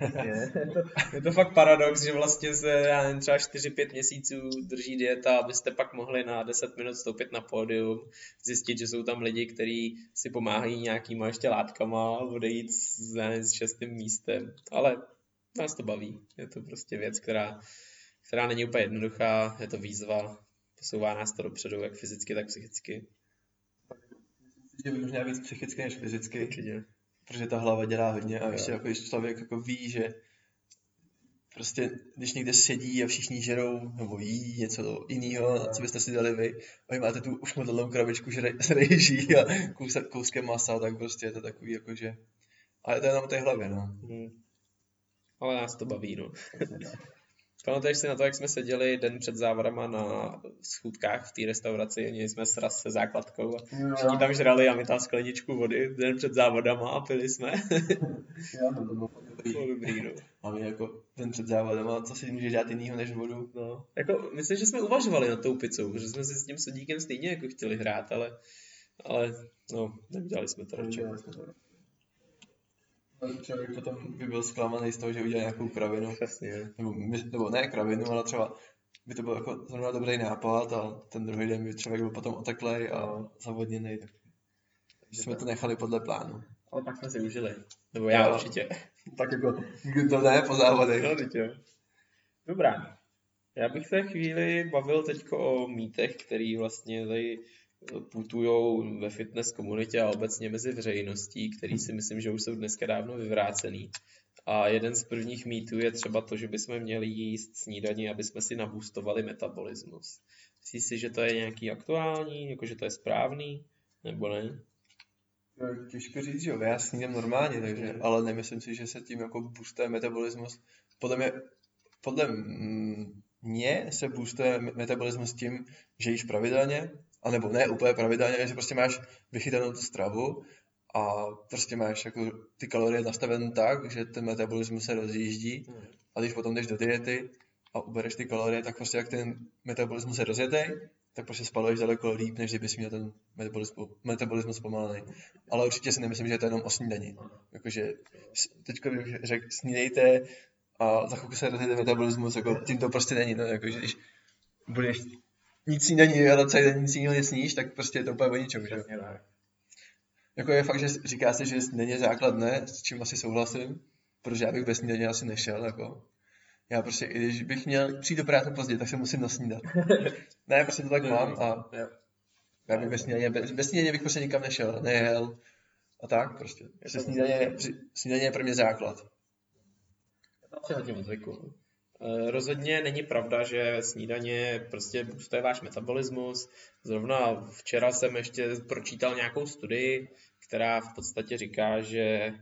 je, je, to, je to fakt paradox, že vlastně se já nevím, třeba 4-5 měsíců drží dieta, abyste pak mohli na 10 minut stoupit na pódium, zjistit, že jsou tam lidi, kteří si pomáhají nějakýma ještě látkama a odejít s, nevím, s šestým místem. Ale nás to baví. Je to prostě věc, která, která není úplně jednoduchá, je to výzva, posouvá nás to dopředu, jak fyzicky, tak psychicky. Myslím že možná víc psychicky než fyzicky. Určitě protože ta hlava dělá hodně a ještě jako když člověk jako ví, že prostě když někde sedí a všichni žerou nebo jí něco jiného, co byste si dali vy, a vy máte tu už modelnou krabičku že rejží a kousek, kouskem masa, tak prostě je to takový jako, že... Ale to je jenom té hlavě, no. Hmm. Ale nás to baví, no. Pamatuješ si na to, jak jsme seděli den před závodama na schůdkách v té restauraci, měli jsme sraz se základkou a všichni tam žrali a my tam skleničku vody den před závodama a pili jsme. Já, no, to bylo dobrý. bylo dobrý, no. A my jako den před závodama, co si může dělat jinýho než vodu? No. Jako, myslím, že jsme uvažovali na tou pizzou, protože jsme si s tím sodíkem stejně jako chtěli hrát, ale, ale no, neudělali jsme to radši. Člověk potom by byl zklamaný z toho, že udělal nějakou kravinu. Přesně. Nebo, nebo ne kravinu, ale třeba by to byl jako zrovna dobrý nápad a ten druhý den by člověk byl potom oteklej a zavodněný. Tak jsme to nechali podle plánu. Ale pak jsme si užili. Nebo já no, určitě. Tak jako, to ne po závodech. No, určitě. Dobrá. Já bych se chvíli bavil teď o mýtech, který vlastně tady putují ve fitness komunitě a obecně mezi veřejností, který si myslím, že už jsou dneska dávno vyvrácený. A jeden z prvních mýtů je třeba to, že bychom měli jíst snídaní, aby jsme si nabůstovali metabolismus. Myslíš si, že to je nějaký aktuální, jako že to je správný, nebo ne? Těžko říct, že jo, já snídám normálně, takže, mm. ale nemyslím si, že se tím jako boostuje metabolismus. Podle mě, podle mě se boostuje metabolismus tím, že jíš pravidelně, anebo ne úplně pravidelně, že prostě máš vychytanou tu stravu a prostě máš jako ty kalorie nastavené tak, že ten metabolismus se rozjíždí a když potom jdeš do diety a ubereš ty kalorie, tak prostě jak ten metabolismus se rozjetej, tak prostě spaluješ daleko líp, než kdybys měl ten metabolismus, metabolismus pomalený. Ale určitě si nemyslím, že je to jenom o snídaní. Jakože teďko bych řekl, snídejte a za chvilku se rozjede metabolismus, jako tím to prostě není, no, jakože když budeš nic není, ale celý den nic jiného nesníš, tak prostě je to úplně o ničem, že? Jako je fakt, že říká se, že není základné, s čím asi souhlasím, protože já bych bez snídaně asi nešel, jako. Já prostě, i když bych měl přijít do práce pozdě, tak se musím nasnídat. ne, prostě to tak mám a já bych bez snídaně, bez, bez snídaně bych prostě nikam nešel, nejel a tak prostě. Prostě snídaně, snídaně je pro mě základ. Já si hodně zvyku. Eh, rozhodně není pravda, že snídaně prostě boostuje váš metabolismus. Zrovna včera jsem ještě pročítal nějakou studii, která v podstatě říká, že eh,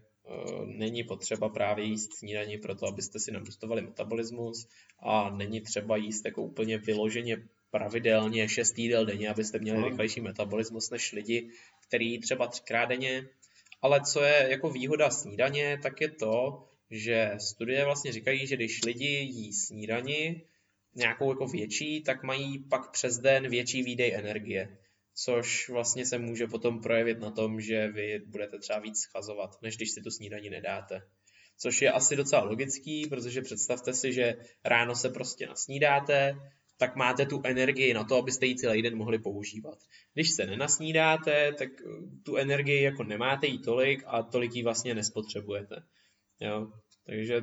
není potřeba právě jíst snídaní pro to, abyste si nabustovali metabolismus a není třeba jíst jako úplně vyloženě pravidelně 6 jídel denně, abyste měli no. rychlejší metabolismus než lidi, který třeba třikrát denně. Ale co je jako výhoda snídaně, tak je to, že studie vlastně říkají, že když lidi jí snídani, nějakou jako větší, tak mají pak přes den větší výdej energie, což vlastně se může potom projevit na tom, že vy budete třeba víc schazovat, než když si tu snídani nedáte. Což je asi docela logický, protože představte si, že ráno se prostě nasnídáte, tak máte tu energii na to, abyste ji celý den mohli používat. Když se nenasnídáte, tak tu energii jako nemáte jí tolik a tolik ji vlastně nespotřebujete. Jo? Takže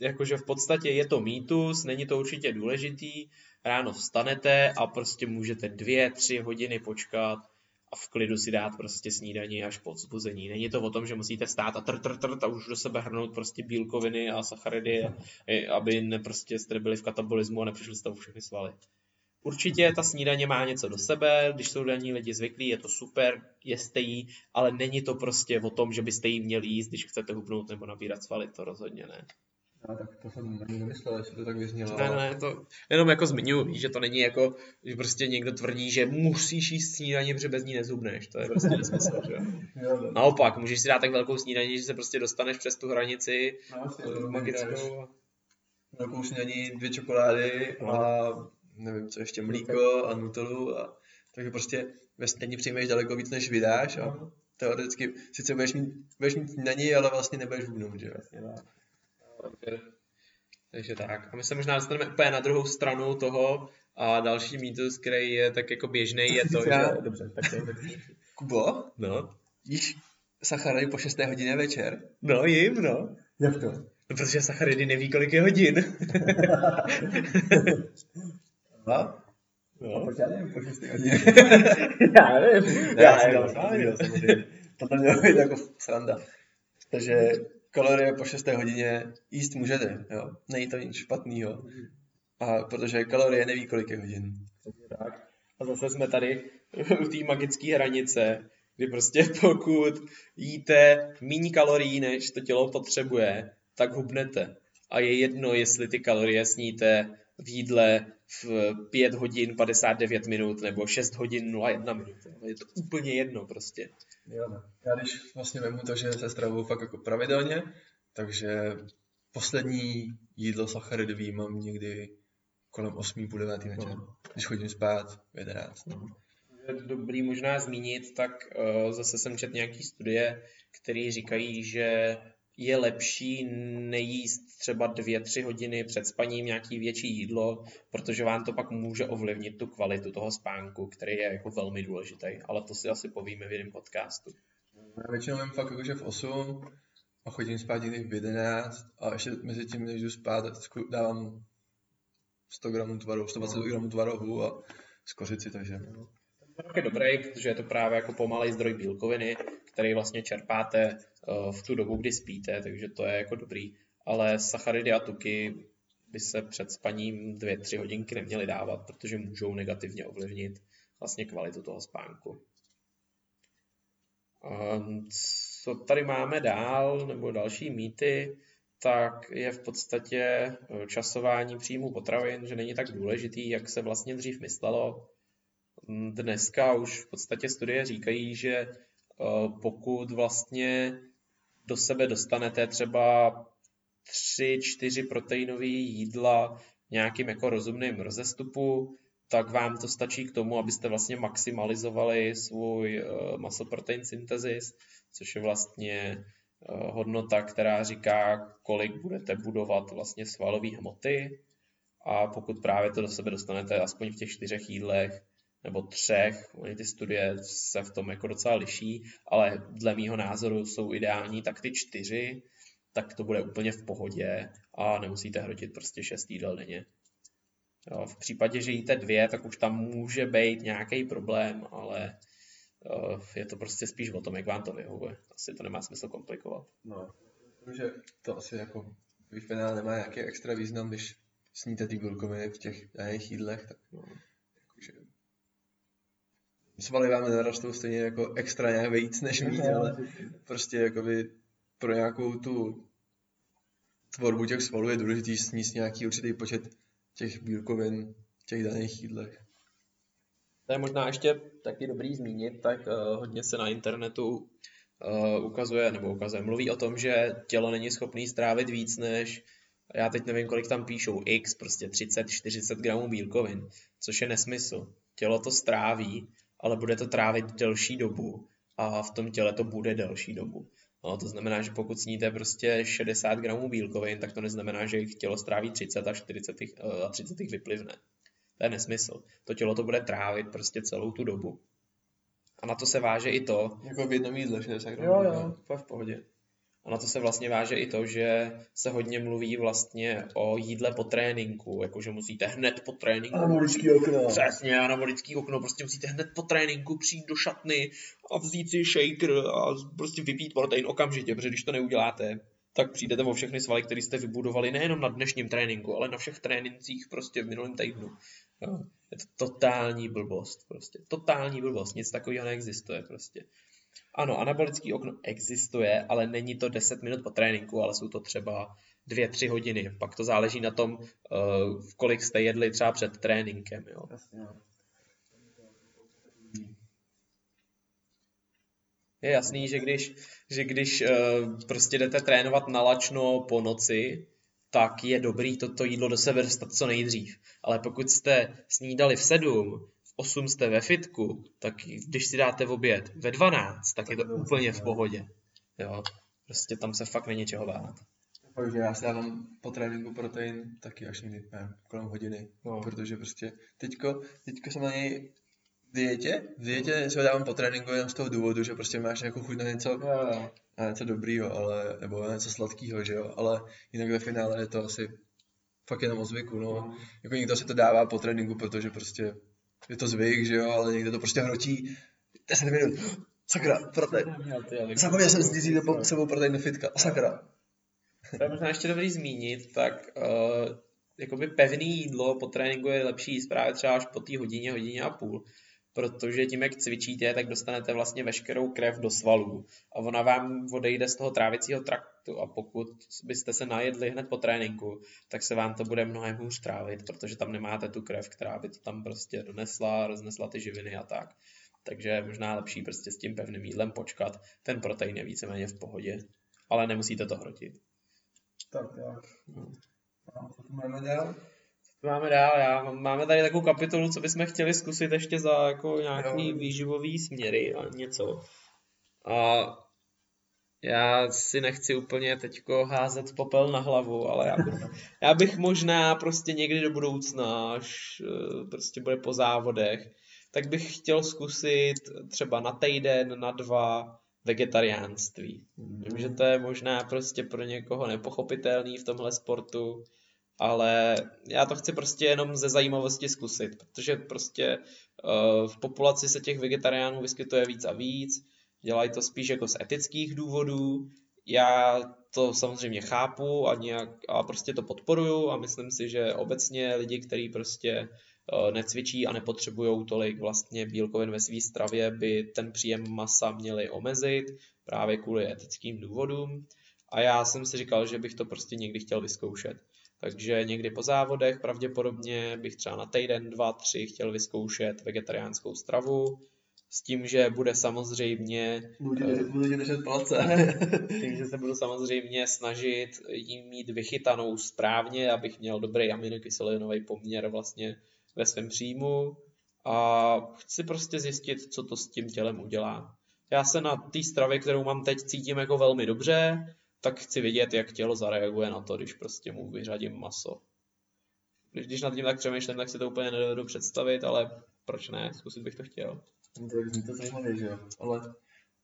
jakože v podstatě je to mýtus, není to určitě důležitý, ráno vstanete a prostě můžete dvě, tři hodiny počkat a v klidu si dát prostě snídaní až po vzbuzení. Není to o tom, že musíte stát a tr, tr, tr, a už do sebe hrnout prostě bílkoviny a sacharidy, aby ne prostě jste byli v katabolismu a nepřišli jste všechny svaly. Určitě ta snídaně má něco do sebe, když jsou daní lidi zvyklí, je to super, jeste jí, ale není to prostě o tom, že byste jí měli jíst, když chcete hubnout nebo nabírat svaly, to rozhodně ne. No, tak to jsem ani nemyslel, jestli to tak vyznělo. Ne, ne, to jenom jako zmiňuji, že to není jako, že prostě někdo tvrdí, že musíš jíst snídaně, protože bez ní nezhubneš, to je prostě nesmysl, že jo. Naopak, můžeš si dát tak velkou snídaní, že se prostě dostaneš přes tu hranici No, vlastně, eh, magickou. velkou snídaní, dvě čokolády a nevím co ještě, mlíko a nutellu a takže prostě ve snídaní přijmeš daleko víc, než vydáš a teoreticky sice budeš mít, budeš mít snídaní, ale vlastně nebudeš hubnout, že jo. Takže- Takže tak. A my se možná dostaneme úplně na druhou stranu toho a další mýtus, který je tak jako běžný, je to, že... Dobře, tak to Kubo, No, jíš sacharidy po 6. hodině večer? no jim, no. Jak to? No, protože sacharidy neví, kolik je hodin. No? No. Proč já nevím po 6. hodině? Já nevím. Ne, já si dělám srandu, jo, samozřejmě. To tam mělo být jako sranda. Takže kalorie po 6. hodině jíst můžete, jo. Není to nic špatného. A protože kalorie neví, kolik je hodin. Tak. A zase jsme tady u té magické hranice, kdy prostě pokud jíte méně kalorií, než to tělo potřebuje, tak hubnete. A je jedno, jestli ty kalorie sníte v jídle v 5 hodin 59 minut nebo 6 hodin 01 minut. Je to úplně jedno prostě. Jo, no. Já když vlastně vemu to, že se stravuju fakt jako pravidelně, takže poslední jídlo sacharidový mám někdy kolem 8 půl 9 večer. Když chodím spát v 11. No. Je dobrý možná zmínit, tak uh, zase jsem četl nějaký studie, které říkají, že je lepší nejíst třeba dvě, tři hodiny před spaním nějaký větší jídlo, protože vám to pak může ovlivnit tu kvalitu toho spánku, který je jako velmi důležitý, ale to si asi povíme v jiném podcastu. Já většinou vím fakt jakože v 8 a chodím spát někdy v 11 a ještě mezi tím, než jdu spát, dávám 100 gramů tvarohu, 120 gramů tvarohu a z kořici, takže no. Tvarok je dobrý, protože je to právě jako pomalej zdroj bílkoviny, který vlastně čerpáte eh, v tu dobu, kdy spíte, takže to je jako dobrý. Ale sacharidy a tuky by se před spaním dvě, tři hodinky neměly dávat, protože můžou negativně ovlivnit vlastně kvalitu toho spánku. Ehm, Co tady máme dál, nebo další mýty, tak je v podstatě eh, časování příjmu potravin, že není tak důležitý, jak se vlastně dřív myslelo. Dneska už v podstatě studie říkají, že pokud vlastně do sebe dostanete třeba 3-4 proteinové jídla v nějakým jako rozumným rozestupu, tak vám to stačí k tomu, abyste vlastně maximalizovali svůj uh, masoprotein synthesis, což je vlastně uh, hodnota, která říká, kolik budete budovat vlastně svalové hmoty. A pokud právě to do sebe dostanete aspoň v těch čtyřech jídlech nebo třech, oni ty studie se v tom jako docela liší, ale dle mýho názoru jsou ideální tak ty čtyři, tak to bude úplně v pohodě a nemusíte hrotit prostě šest jídel denně. Jo, v případě, že jíte dvě, tak už tam může být nějaký problém, ale uh, je to prostě spíš o tom, jak vám to vyhovuje. Asi to nemá smysl komplikovat. no. Že to asi jako v finále nemá nějaký extra význam, když sníte ty bílkoviny v těch daných jídlech, tak No. Svaly vám nerostou stejně jako extra nějak víc než mít, ale prostě jakoby pro nějakou tu tvorbu těch svalů je důležitý sníst nějaký určitý počet těch bílkovin v těch daných jídlech. To je možná ještě taky dobrý zmínit, tak uh, hodně se na internetu uh, ukazuje, nebo ukazuje, mluví o tom, že tělo není schopné strávit víc než, já teď nevím, kolik tam píšou, x, prostě 30-40 gramů bílkovin, což je nesmysl. Tělo to stráví, ale bude to trávit delší dobu a v tom těle to bude delší dobu. No, to znamená, že pokud sníte prostě 60 gramů bílkovin, tak to neznamená, že jich tělo stráví 30 a 40 jich, eh, a 30 jich vyplivne. To je nesmysl. To tělo to bude trávit prostě celou tu dobu. A na to se váže i to, Jako v jednom jídle 60 gramů. to je v pohodě. A na to se vlastně váže i to, že se hodně mluví vlastně o jídle po tréninku, jakože musíte hned po tréninku Anabolický okno. Přesně, anabolický okno, prostě musíte hned po tréninku přijít do šatny a vzít si shaker a prostě vypít protein okamžitě, protože když to neuděláte, tak přijdete o všechny svaly, které jste vybudovali nejenom na dnešním tréninku, ale na všech trénincích prostě v minulém týdnu. Jo. Je to totální blbost prostě. Totální blbost. Nic takového neexistuje prostě. Ano, anabolický okno existuje, ale není to 10 minut po tréninku, ale jsou to třeba 2-3 hodiny. Pak to záleží na tom, uh, v kolik jste jedli třeba před tréninkem. Jo. Jasně, no. Je jasný, že když, že když uh, prostě jdete trénovat na lačno po noci, tak je dobrý toto jídlo do sebe dostat co nejdřív. Ale pokud jste snídali v 7, v 8 jste ve fitku, tak když si dáte v oběd ve 12, tak je to úplně v pohodě. Jo, prostě tam se fakt není čeho bát. Takže já si dávám po tréninku protein taky až někdy, nevím, kolem hodiny, No. protože prostě teďko, teďko jsem na něj v dietě, v dietě si ho dávám po tréninku jenom z toho důvodu, že prostě máš jako chuť na něco, jo. na něco dobrýho, ale, nebo na něco sladkého, že jo, ale jinak ve finále je to asi fakt jenom o zvyku, no. Jako někdo si to dává po tréninku, protože prostě je to zvyk, že jo, ale někdo to prostě hrotí. 10 minut, sakra, protein, zapomněl jsem si do sebou protein do fitka, sakra. To je možná ještě dobrý zmínit, tak uh, jakoby pevný jídlo po tréninku je lepší jíst právě třeba až po té hodině, hodině a půl, protože tím, jak cvičíte, tak dostanete vlastně veškerou krev do svalů a ona vám odejde z toho trávicího traktu a pokud byste se najedli hned po tréninku, tak se vám to bude mnohem hůř trávit, protože tam nemáte tu krev, která by to tam prostě donesla, roznesla ty živiny a tak. Takže je možná lepší prostě s tím pevným jídlem počkat. Ten protein je víceméně v pohodě, ale nemusíte to hrotit. Tak, tak. A co tu máme? Máme dál, já, máme tady takovou kapitolu, co bychom chtěli zkusit ještě za jako nějaký Jo. výživový směry a něco. A já si nechci úplně teďko házet popel na hlavu, ale já bych, já bych možná prostě někdy do budoucna, až eh, prostě bude po závodech, tak bych chtěl zkusit třeba na týden, na dva vegetariánství. Vím, že to je možná prostě pro někoho nepochopitelný v tomhle sportu, ale já to chci prostě jenom ze zajímavosti zkusit, protože prostě uh, v populaci se těch vegetariánů vyskytuje víc a víc, dělají to spíš jako z etických důvodů, já to samozřejmě chápu a, nějak, a prostě to podporuju a myslím si, že obecně lidi, kteří prostě uh, necvičí a nepotřebují tolik vlastně bílkovin ve své stravě, by ten příjem masa měli omezit právě kvůli etickým důvodům. A já jsem si říkal, že bych to prostě někdy chtěl vyzkoušet. Takže někdy po závodech pravděpodobně bych třeba na týden, dva, tři chtěl vyzkoušet vegetariánskou stravu. S tím, že bude samozřejmě Budu ti držet, budu ti držet palce. tím, že se budu samozřejmě snažit jí mít vychytanou správně, abych měl dobrý aminokyselinový poměr vlastně ve svém příjmu a chci prostě zjistit, co to s tím tělem udělá. Já se na té stravě, kterou mám teď, cítím jako velmi dobře, tak chci vidět, jak tělo zareaguje na to, když prostě mu vyřadím maso. Když, když nad tím tak přemýšlím, tak si to úplně nedovedu představit, ale proč ne, zkusit bych to chtěl. Tak zní to zajímavě, že jo. Ale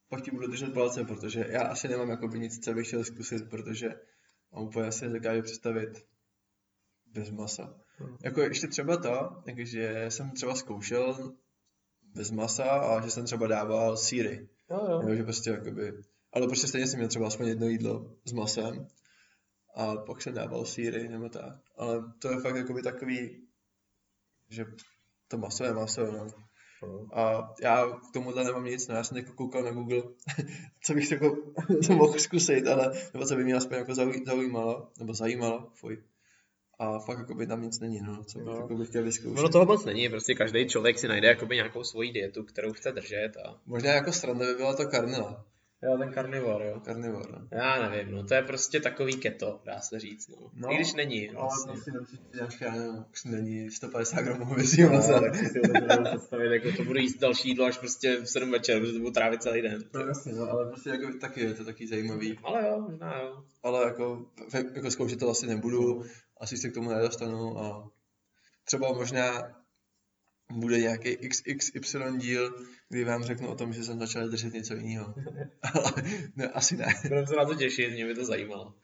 pak ti budu držet palce, protože já asi nemám jakoby nic, co bych chtěl zkusit, protože mám úplně asi nedokážu představit bez masa. Hmm. Jako ještě třeba to, že jsem třeba zkoušel bez masa a že jsem třeba dával síry. Jo, jo. Jo, že prostě jakoby, ale prostě stejně jsem měl třeba aspoň jedno jídlo s masem a pak jsem dával síry nebo tak. Ale to je fakt jakoby takový, že to maso je maso, no. A já k tomuhle nemám nic, no já jsem jako koukal na Google, co bych jako co mohl zkusit, ale nebo co by mě aspoň jako zauj- zaujímalo, nebo zajímalo, fuj. A fakt jako by tam nic není, no, co bych, No. jako bych chtěl vyzkoušet. Ono toho moc není, prostě každý člověk si najde jakoby nějakou svoji dietu, kterou chce držet a... Možná jako sranda by byla to karnila, Jo, ten karnivor, jo. karnivor, no. Já nevím, no to je prostě takový keto, dá se říct, no. No, I když není, Ale vlastně. prostě nevím, už není 150 gramů hovězího No, masa. tak si vůbec nedovedu představit, jako to budu jíst další jídlo až prostě v 7 večer, protože to budu trávit celý den. No jasně, no, ale prostě jako taky je to taky zajímavý. Ale jo, možná jo. Ale jako, jako zkoušet to asi nebudu, asi se k tomu nedostanu a třeba možná bude nějaký XXY díl, kdy vám řeknu o tom, že jsem začal držet něco jiného. Ale ne, asi ne. Budeme se na to těšit, mě by to zajímalo.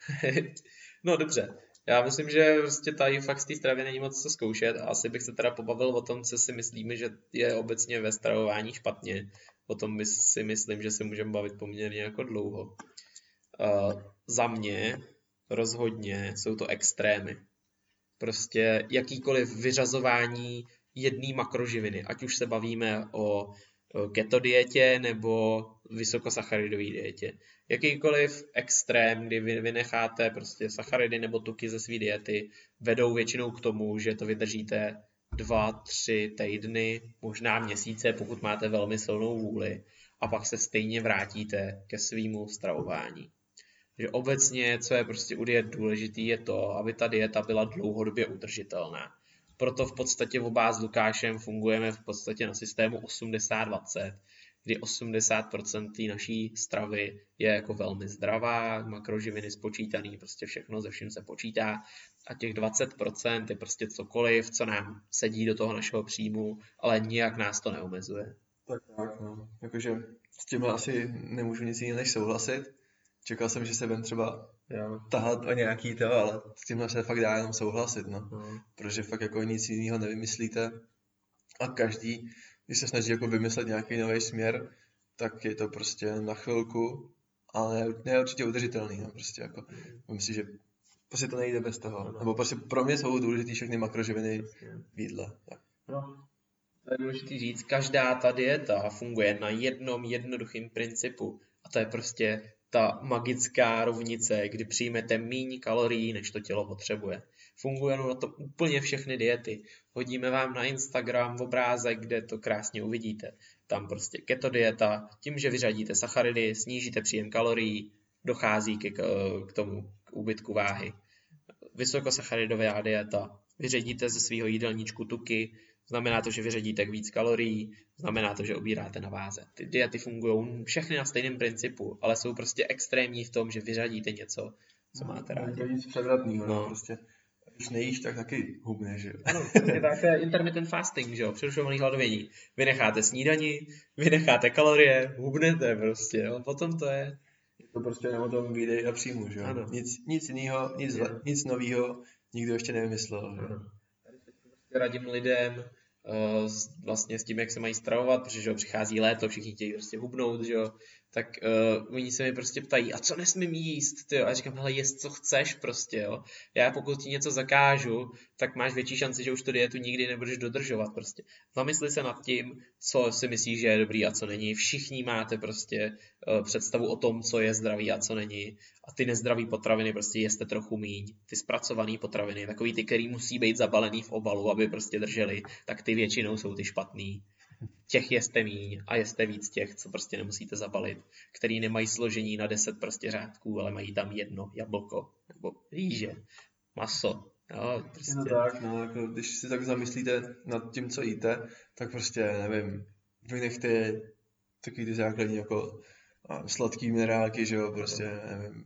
no dobře, já myslím, že prostě tady fakt z té stravy není moc co zkoušet a asi bych se teda pobavil o tom, co si myslíme, že je obecně ve stravování špatně. O tom si myslím, že se můžeme bavit poměrně jako dlouho. uh, za mě rozhodně jsou to extrémy. Prostě jakýkoliv vyřazování jedné makroživiny, ať už se bavíme o keto dietě nebo vysokosacharidové dietě. Jakýkoliv extrém, kdy vy vynecháte prostě sacharidy nebo tuky ze své diety, vedou většinou k tomu, že to vydržíte dva, tři týdny, možná měsíce, pokud máte velmi silnou vůli a pak se stejně vrátíte ke svýmu stravování. Že obecně, co je prostě u diet důležitý, je to, aby ta dieta byla dlouhodobě udržitelná. Proto v podstatě oba s Lukášem fungujeme v podstatě na systému 80-20, kdy 80% té naší stravy je jako velmi zdravá, makroživiny spočítaný, prostě všechno ze vším se počítá a těch 20% je prostě cokoliv, co nám sedí do toho našeho příjmu, ale nijak nás to neomezuje. Tak tak, no. Jakože s tím asi nemůžu nic jiného než souhlasit. Čekal jsem, že se budem třeba jo. tahat o nějaký to, ale s tímhle se fakt dá jenom souhlasit, no. no. Protože fakt jako nic jiného nevymyslíte a každý, když se snaží jako vymyslet nějaký nový směr, tak je to prostě na chvilku, ale ne určitě udržitelný, no, prostě jako, myslím, že prostě to nejde bez toho, no. nebo prostě pro mě jsou důležité všechny makroživiny v jídle. Tak. No, to je důležité říct, každá ta dieta funguje na jednom jednoduchém principu a to je prostě ta magická rovnice, kdy přijmete méně kalorií, než to tělo potřebuje. Fungují na to úplně všechny diety. Hodíme vám na Instagram v obrázek, kde to krásně uvidíte. Tam prostě keto dieta, tím, že vyřadíte sacharidy, snížíte příjem kalorií, dochází k, k tomu, k úbytku váhy. Vysokosacharidová dieta, vyředíte ze svého jídelníčku tuky, Znamená to, že vyředíte víc kalorií, znamená to, že obíráte na váze. Ty diety fungují všechny na stejném principu, ale jsou prostě extrémní v tom, že vyřadíte něco, co máte rádi. To je nic převratného, no. prostě. Když nejíš, tak taky hubneš, že Ano, je tak intermittent fasting, že jo, přerušovaný hladovění. Vy necháte snídaní, vy necháte kalorie, hubnete prostě, jo, potom to je... Je to prostě o tom výdej a příjmu, že jo. Ano. Nic, nic jiného, nic, nic nového nikdo ještě nevymyslel, že jo. Radím lidem, vlastně s tím, jak se mají stravovat, protože že jo, přichází léto, všichni chtějí prostě hubnout, že jo, tak uh, oni se mi prostě ptají, a co nesmím jíst, ty? A říkám, hele, jest co chceš prostě, jo. Já pokud ti něco zakážu, tak máš větší šanci, že už tu dietu nikdy nebudeš dodržovat prostě. Zamysli se nad tím, co si myslíš, že je dobrý a co není. Všichni máte prostě uh, představu o tom, co je zdravý a co není. A ty nezdravý potraviny prostě jeste trochu míň. Ty zpracované potraviny, takový ty, který musí být zabalený v obalu, aby prostě drželi, tak ty většinou jsou ty špatný těch jeste míň a jeste víc těch, co prostě nemusíte zabalit, který nemají složení na 10 prostě řádků, ale mají tam jedno jablko nebo rýže, maso. Jo, prostě. To tak, no, jako, když si tak zamyslíte nad tím, co jíte, tak prostě, nevím, vynechte takový ty základní jako sladký minerálky, že jo, prostě, nevím.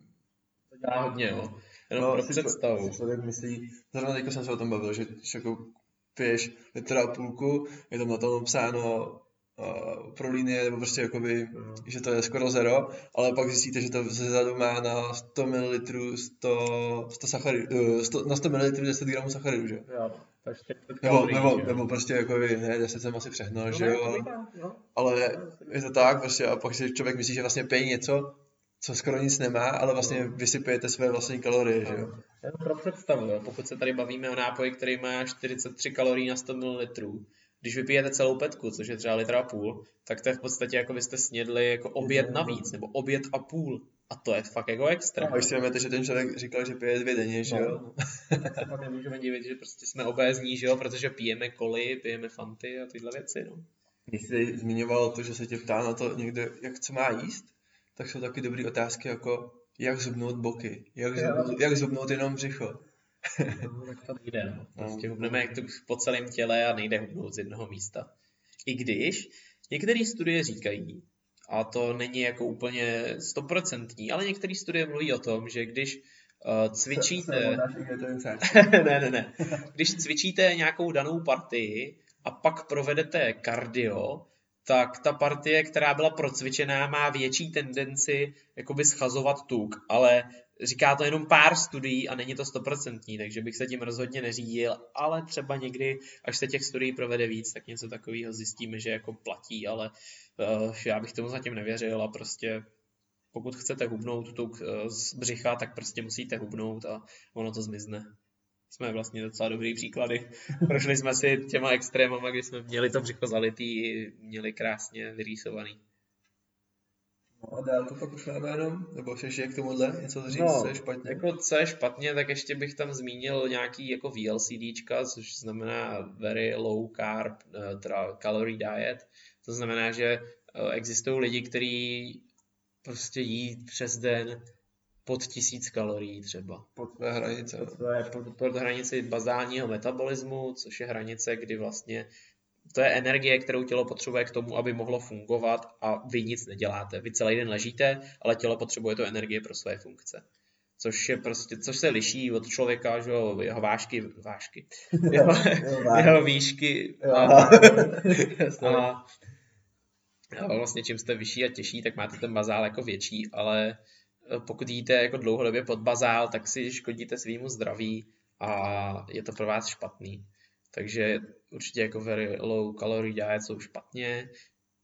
To dělá hodně, jo. Jenom no, pro představu. Si člověk myslí, zrovna teď jsem se o tom bavil, že, že jako piješ litr a půlku, je tam na tom psáno uh, pro linie, nebo prostě jakoby, mm. že to je skoro zero, ale pak zjistíte, že to zezadu má na 100 ml 100, 100 sacharid, uh, 100, na 100 ml 10 gramů sacharidů, že jo? Nebo, nebo, nebo prostě jako ne, 10 jsem asi přehnal, no, že jo, ale, ale je to tak prostě a pak si člověk myslí, že vlastně pije něco, co skoro nic nemá, ale vlastně vysypujete své vlastní kalorie, že jo? Pro představu, jo. pokud se tady bavíme o nápoji, který má 43 kalorií na 100 ml, když vypijete celou petku, což je třeba litra a půl, tak to je v podstatě jako byste snědli jako oběd navíc, nebo oběd a půl. A to je fakt jako extra. A si vezmete, že ten člověk říkal, že pije dvě denně, že jo? No. se pak nemůžeme divit, že prostě jsme obézní, že jo, protože pijeme koly, pijeme fanty a tyhle věci, no. Když jsi zmiňoval to, že se tě ptá na to někde, jak co má jíst, tak jsou taky dobré otázky jako jak zubnout boky, jak, zubnout, jak zubnout jenom břicho. no, tak to nejde, no. Prostě hubneme jak to po celém těle a nejde hubnout z jednoho místa. I když některé studie říkají, a to není jako úplně stoprocentní, ale některé studie mluví o tom, že když uh, cvičíte... ne, ne, ne. Když cvičíte nějakou danou partii a pak provedete kardio, tak ta partie, která byla procvičená, má větší tendenci jakoby schazovat tuk, ale říká to jenom pár studií a není to stoprocentní, takže bych se tím rozhodně neřídil, ale třeba někdy, až se těch studií provede víc, tak něco takového zjistíme, že jako platí, ale uh, já bych tomu zatím nevěřil a prostě pokud chcete hubnout tuk eh, z břicha, tak prostě musíte hubnout a ono to zmizne. Jsme vlastně docela dobrý příklady. Prošli jsme si těma extrémama, kdy jsme měli to břicho zalitý, měli krásně vyrýsovaný. No a dál to pak už máme jenom, nebo chceš je k tomuhle něco říct, No, co je špatně? Jako co je špatně, tak ještě bych tam zmínil nějaký jako VLCDčka, což znamená Very Low Carb, eh, teda Calorie Diet. To znamená, že eh, existují lidi, kteří prostě jí přes den pod tisíc kalorií třeba. Pod tvé hranice. no. To je pod, pod hranici bazálního metabolismu, což je hranice, kdy vlastně to je energie, kterou tělo potřebuje k tomu, aby mohlo fungovat a vy nic neděláte. Vy celý den ležíte, ale tělo potřebuje tu energie pro své funkce. Což je prostě, což se liší od člověka, že jo, jeho vážky, vážky, jeho, jeho výšky a, a, a vlastně čím jste vyšší a těžší, tak máte ten bazál jako větší, ale pokud jíte jako dlouhodobě pod bazál, tak si škodíte svýmu zdraví a je to pro vás špatný. Takže určitě jako very low calorie diet jsou špatně.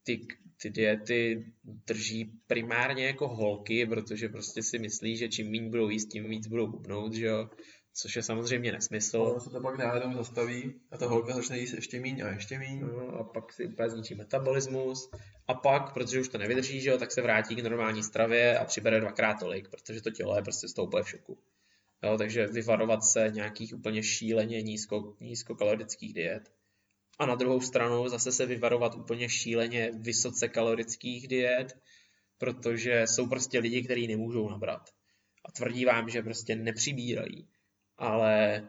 Ty, ty diety drží primárně jako holky, protože prostě si myslí, že čím méně budou jíst, tím víc budou hubnout, že jo? Což je samozřejmě nesmysl. Ono se to pak náhodou zastaví a ta holka začne jíst ještě míň a ještě míň. No, a pak si úplně zničí metabolismus a pak, protože už to nevydrží, že jo, tak se vrátí k normální stravě a přibere dvakrát tolik, protože to tělo je prostě z toho úplně v šoku. Jo, takže vyvarovat se nějakých úplně šíleně nízko, nízkokalorických diet. A na druhou stranu zase se vyvarovat úplně šíleně vysoce kalorických diet, protože jsou prostě lidi, kteří nemůžou nabrat. A tvrdí vám, že prostě nepřibírají. Ale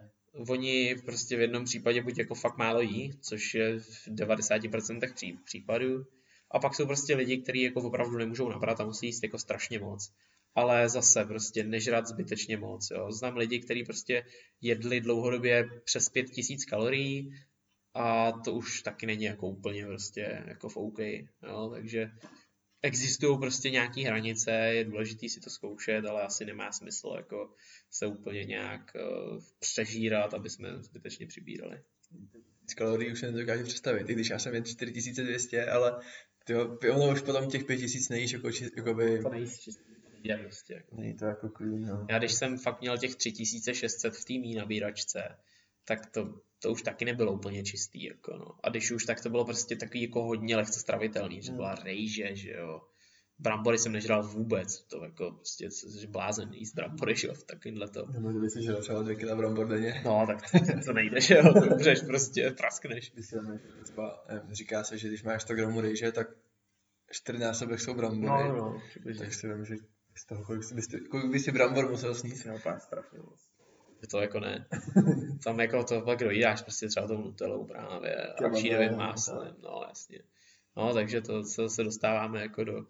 oni prostě v jednom případě buď jako fakt málo jí, což je v 90% pří, případů, a pak jsou prostě lidi, kteří jako opravdu nemůžou nabrat a musí jíst jako strašně moc. Ale zase prostě nežrat zbytečně moc. Jo. Znám lidi, kteří prostě jedli dlouhodobě přes 5000 kalorií a to už taky není jako úplně prostě jako v OK. Jo. Takže existují prostě nějaké hranice, je důležité si to zkoušet, ale asi nemá smysl jako se úplně nějak uh, přežírat, aby jsme zbytečně přibírali. Z kalorií už se nedokážu představit, i když já jsem jen 4200, ale tyjo, ono už potom těch 5000 nejíš jako, či, jako by... To nejíst čistě. Je prostě. Jako. Není to jako clean, no. Já když jsem fakt měl těch 3600 v té mý nabíračce, tak to, to už taky nebylo úplně čistý. Jako no. A když už, tak to bylo prostě takový jako hodně lehce stravitelný, že byla rejže, že jo. Brambory jsem nežral vůbec, to jako prostě jsi blázen jíst brambory, že jo, v takovýmhle to. Nebo kdyby si žil třeba 2 kg brambor denně. No, tak to, nejde, že jo, to umřeš prostě, praskneš. Třeba, říká se, že když máš 100 gramů rejže, tak 14 jsou brambory. No, no, přibližně. tak si vím, že z toho, kolik bys, kolik bys si brambor musel sníst. No, pár strašně moc. To jako ne. Tam jako to pak dojídáš prostě třeba tou nutelou právě a ne, máslem, no jasně. No, takže to se, se dostáváme jako do,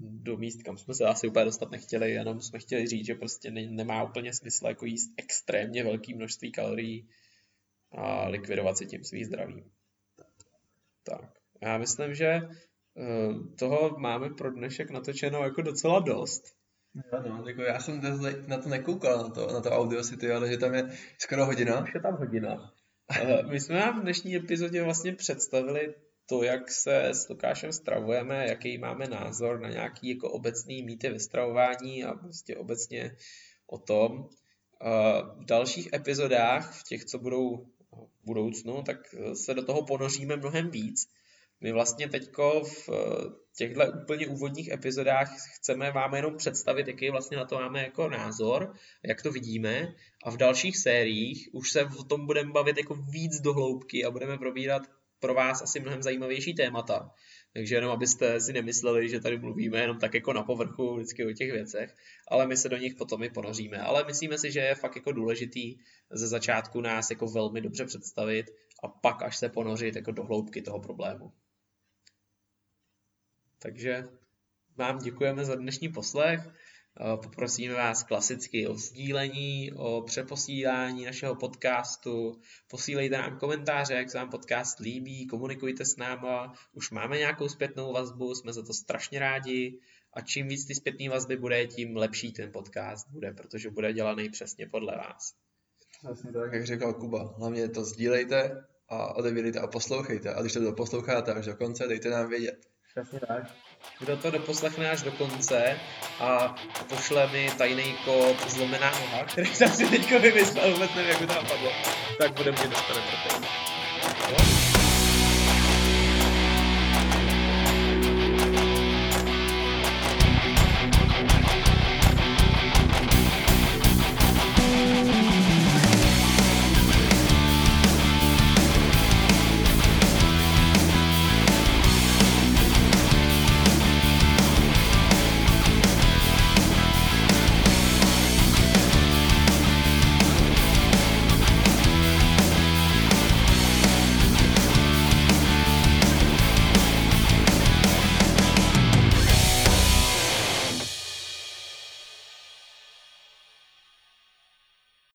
do míst, kam jsme se asi úplně dostat nechtěli, jenom jsme chtěli říct, že prostě ne, nemá úplně smysl jako jíst extrémně velké množství kalorií a likvidovat si tím svý zdraví. Tak, já myslím, že eh, toho máme pro dnešek natočeno jako docela dost. Jo, no, jako já jsem na to nekoukal, na to, na to Audio City, ale že tam je skoro hodina. Už je tam hodina. My jsme vám v dnešní epizodě vlastně představili to, jak se s Lukášem stravujeme, jaký máme názor na nějaký jako obecný mýty ve stravování a prostě obecně o tom. V dalších epizodách, v těch, co budou v budoucnu, tak se do toho ponoříme mnohem víc. My vlastně teďko v těchto úplně úvodních epizodách chceme vám jenom představit, jaký vlastně na to máme jako názor, jak to vidíme a v dalších sériích už se o tom budeme bavit jako víc do hloubky a budeme probírat pro vás asi mnohem zajímavější témata. Takže jenom abyste si nemysleli, že tady mluvíme jenom tak jako na povrchu vždycky o těch věcech, ale my se do nich potom i ponoříme. Ale myslíme si, že je fakt jako důležitý ze začátku nás jako velmi dobře představit a pak až se ponořit jako do hloubky toho problému. Takže vám děkujeme za dnešní poslech. Poprosíme vás klasicky o sdílení, o přeposílání našeho podcastu. Posílejte nám komentáře, jak se vám podcast líbí, komunikujte s náma. Už máme nějakou zpětnou vazbu, jsme za to strašně rádi. A čím víc ty zpětné vazby bude, tím lepší ten podcast bude, protože bude dělaný přesně podle vás. Přesně tak, jak říkal Kuba. Hlavně to sdílejte a odebírejte a poslouchejte. A když to posloucháte až do konce, dejte nám vědět. Přesně tak. kdo to doposlechne až do konce a pošle mi tajný kód zlomená noha, který jsem si teďko vymyslel, vůbec nevím, jak by to napadlo, tak bude mě dostane pro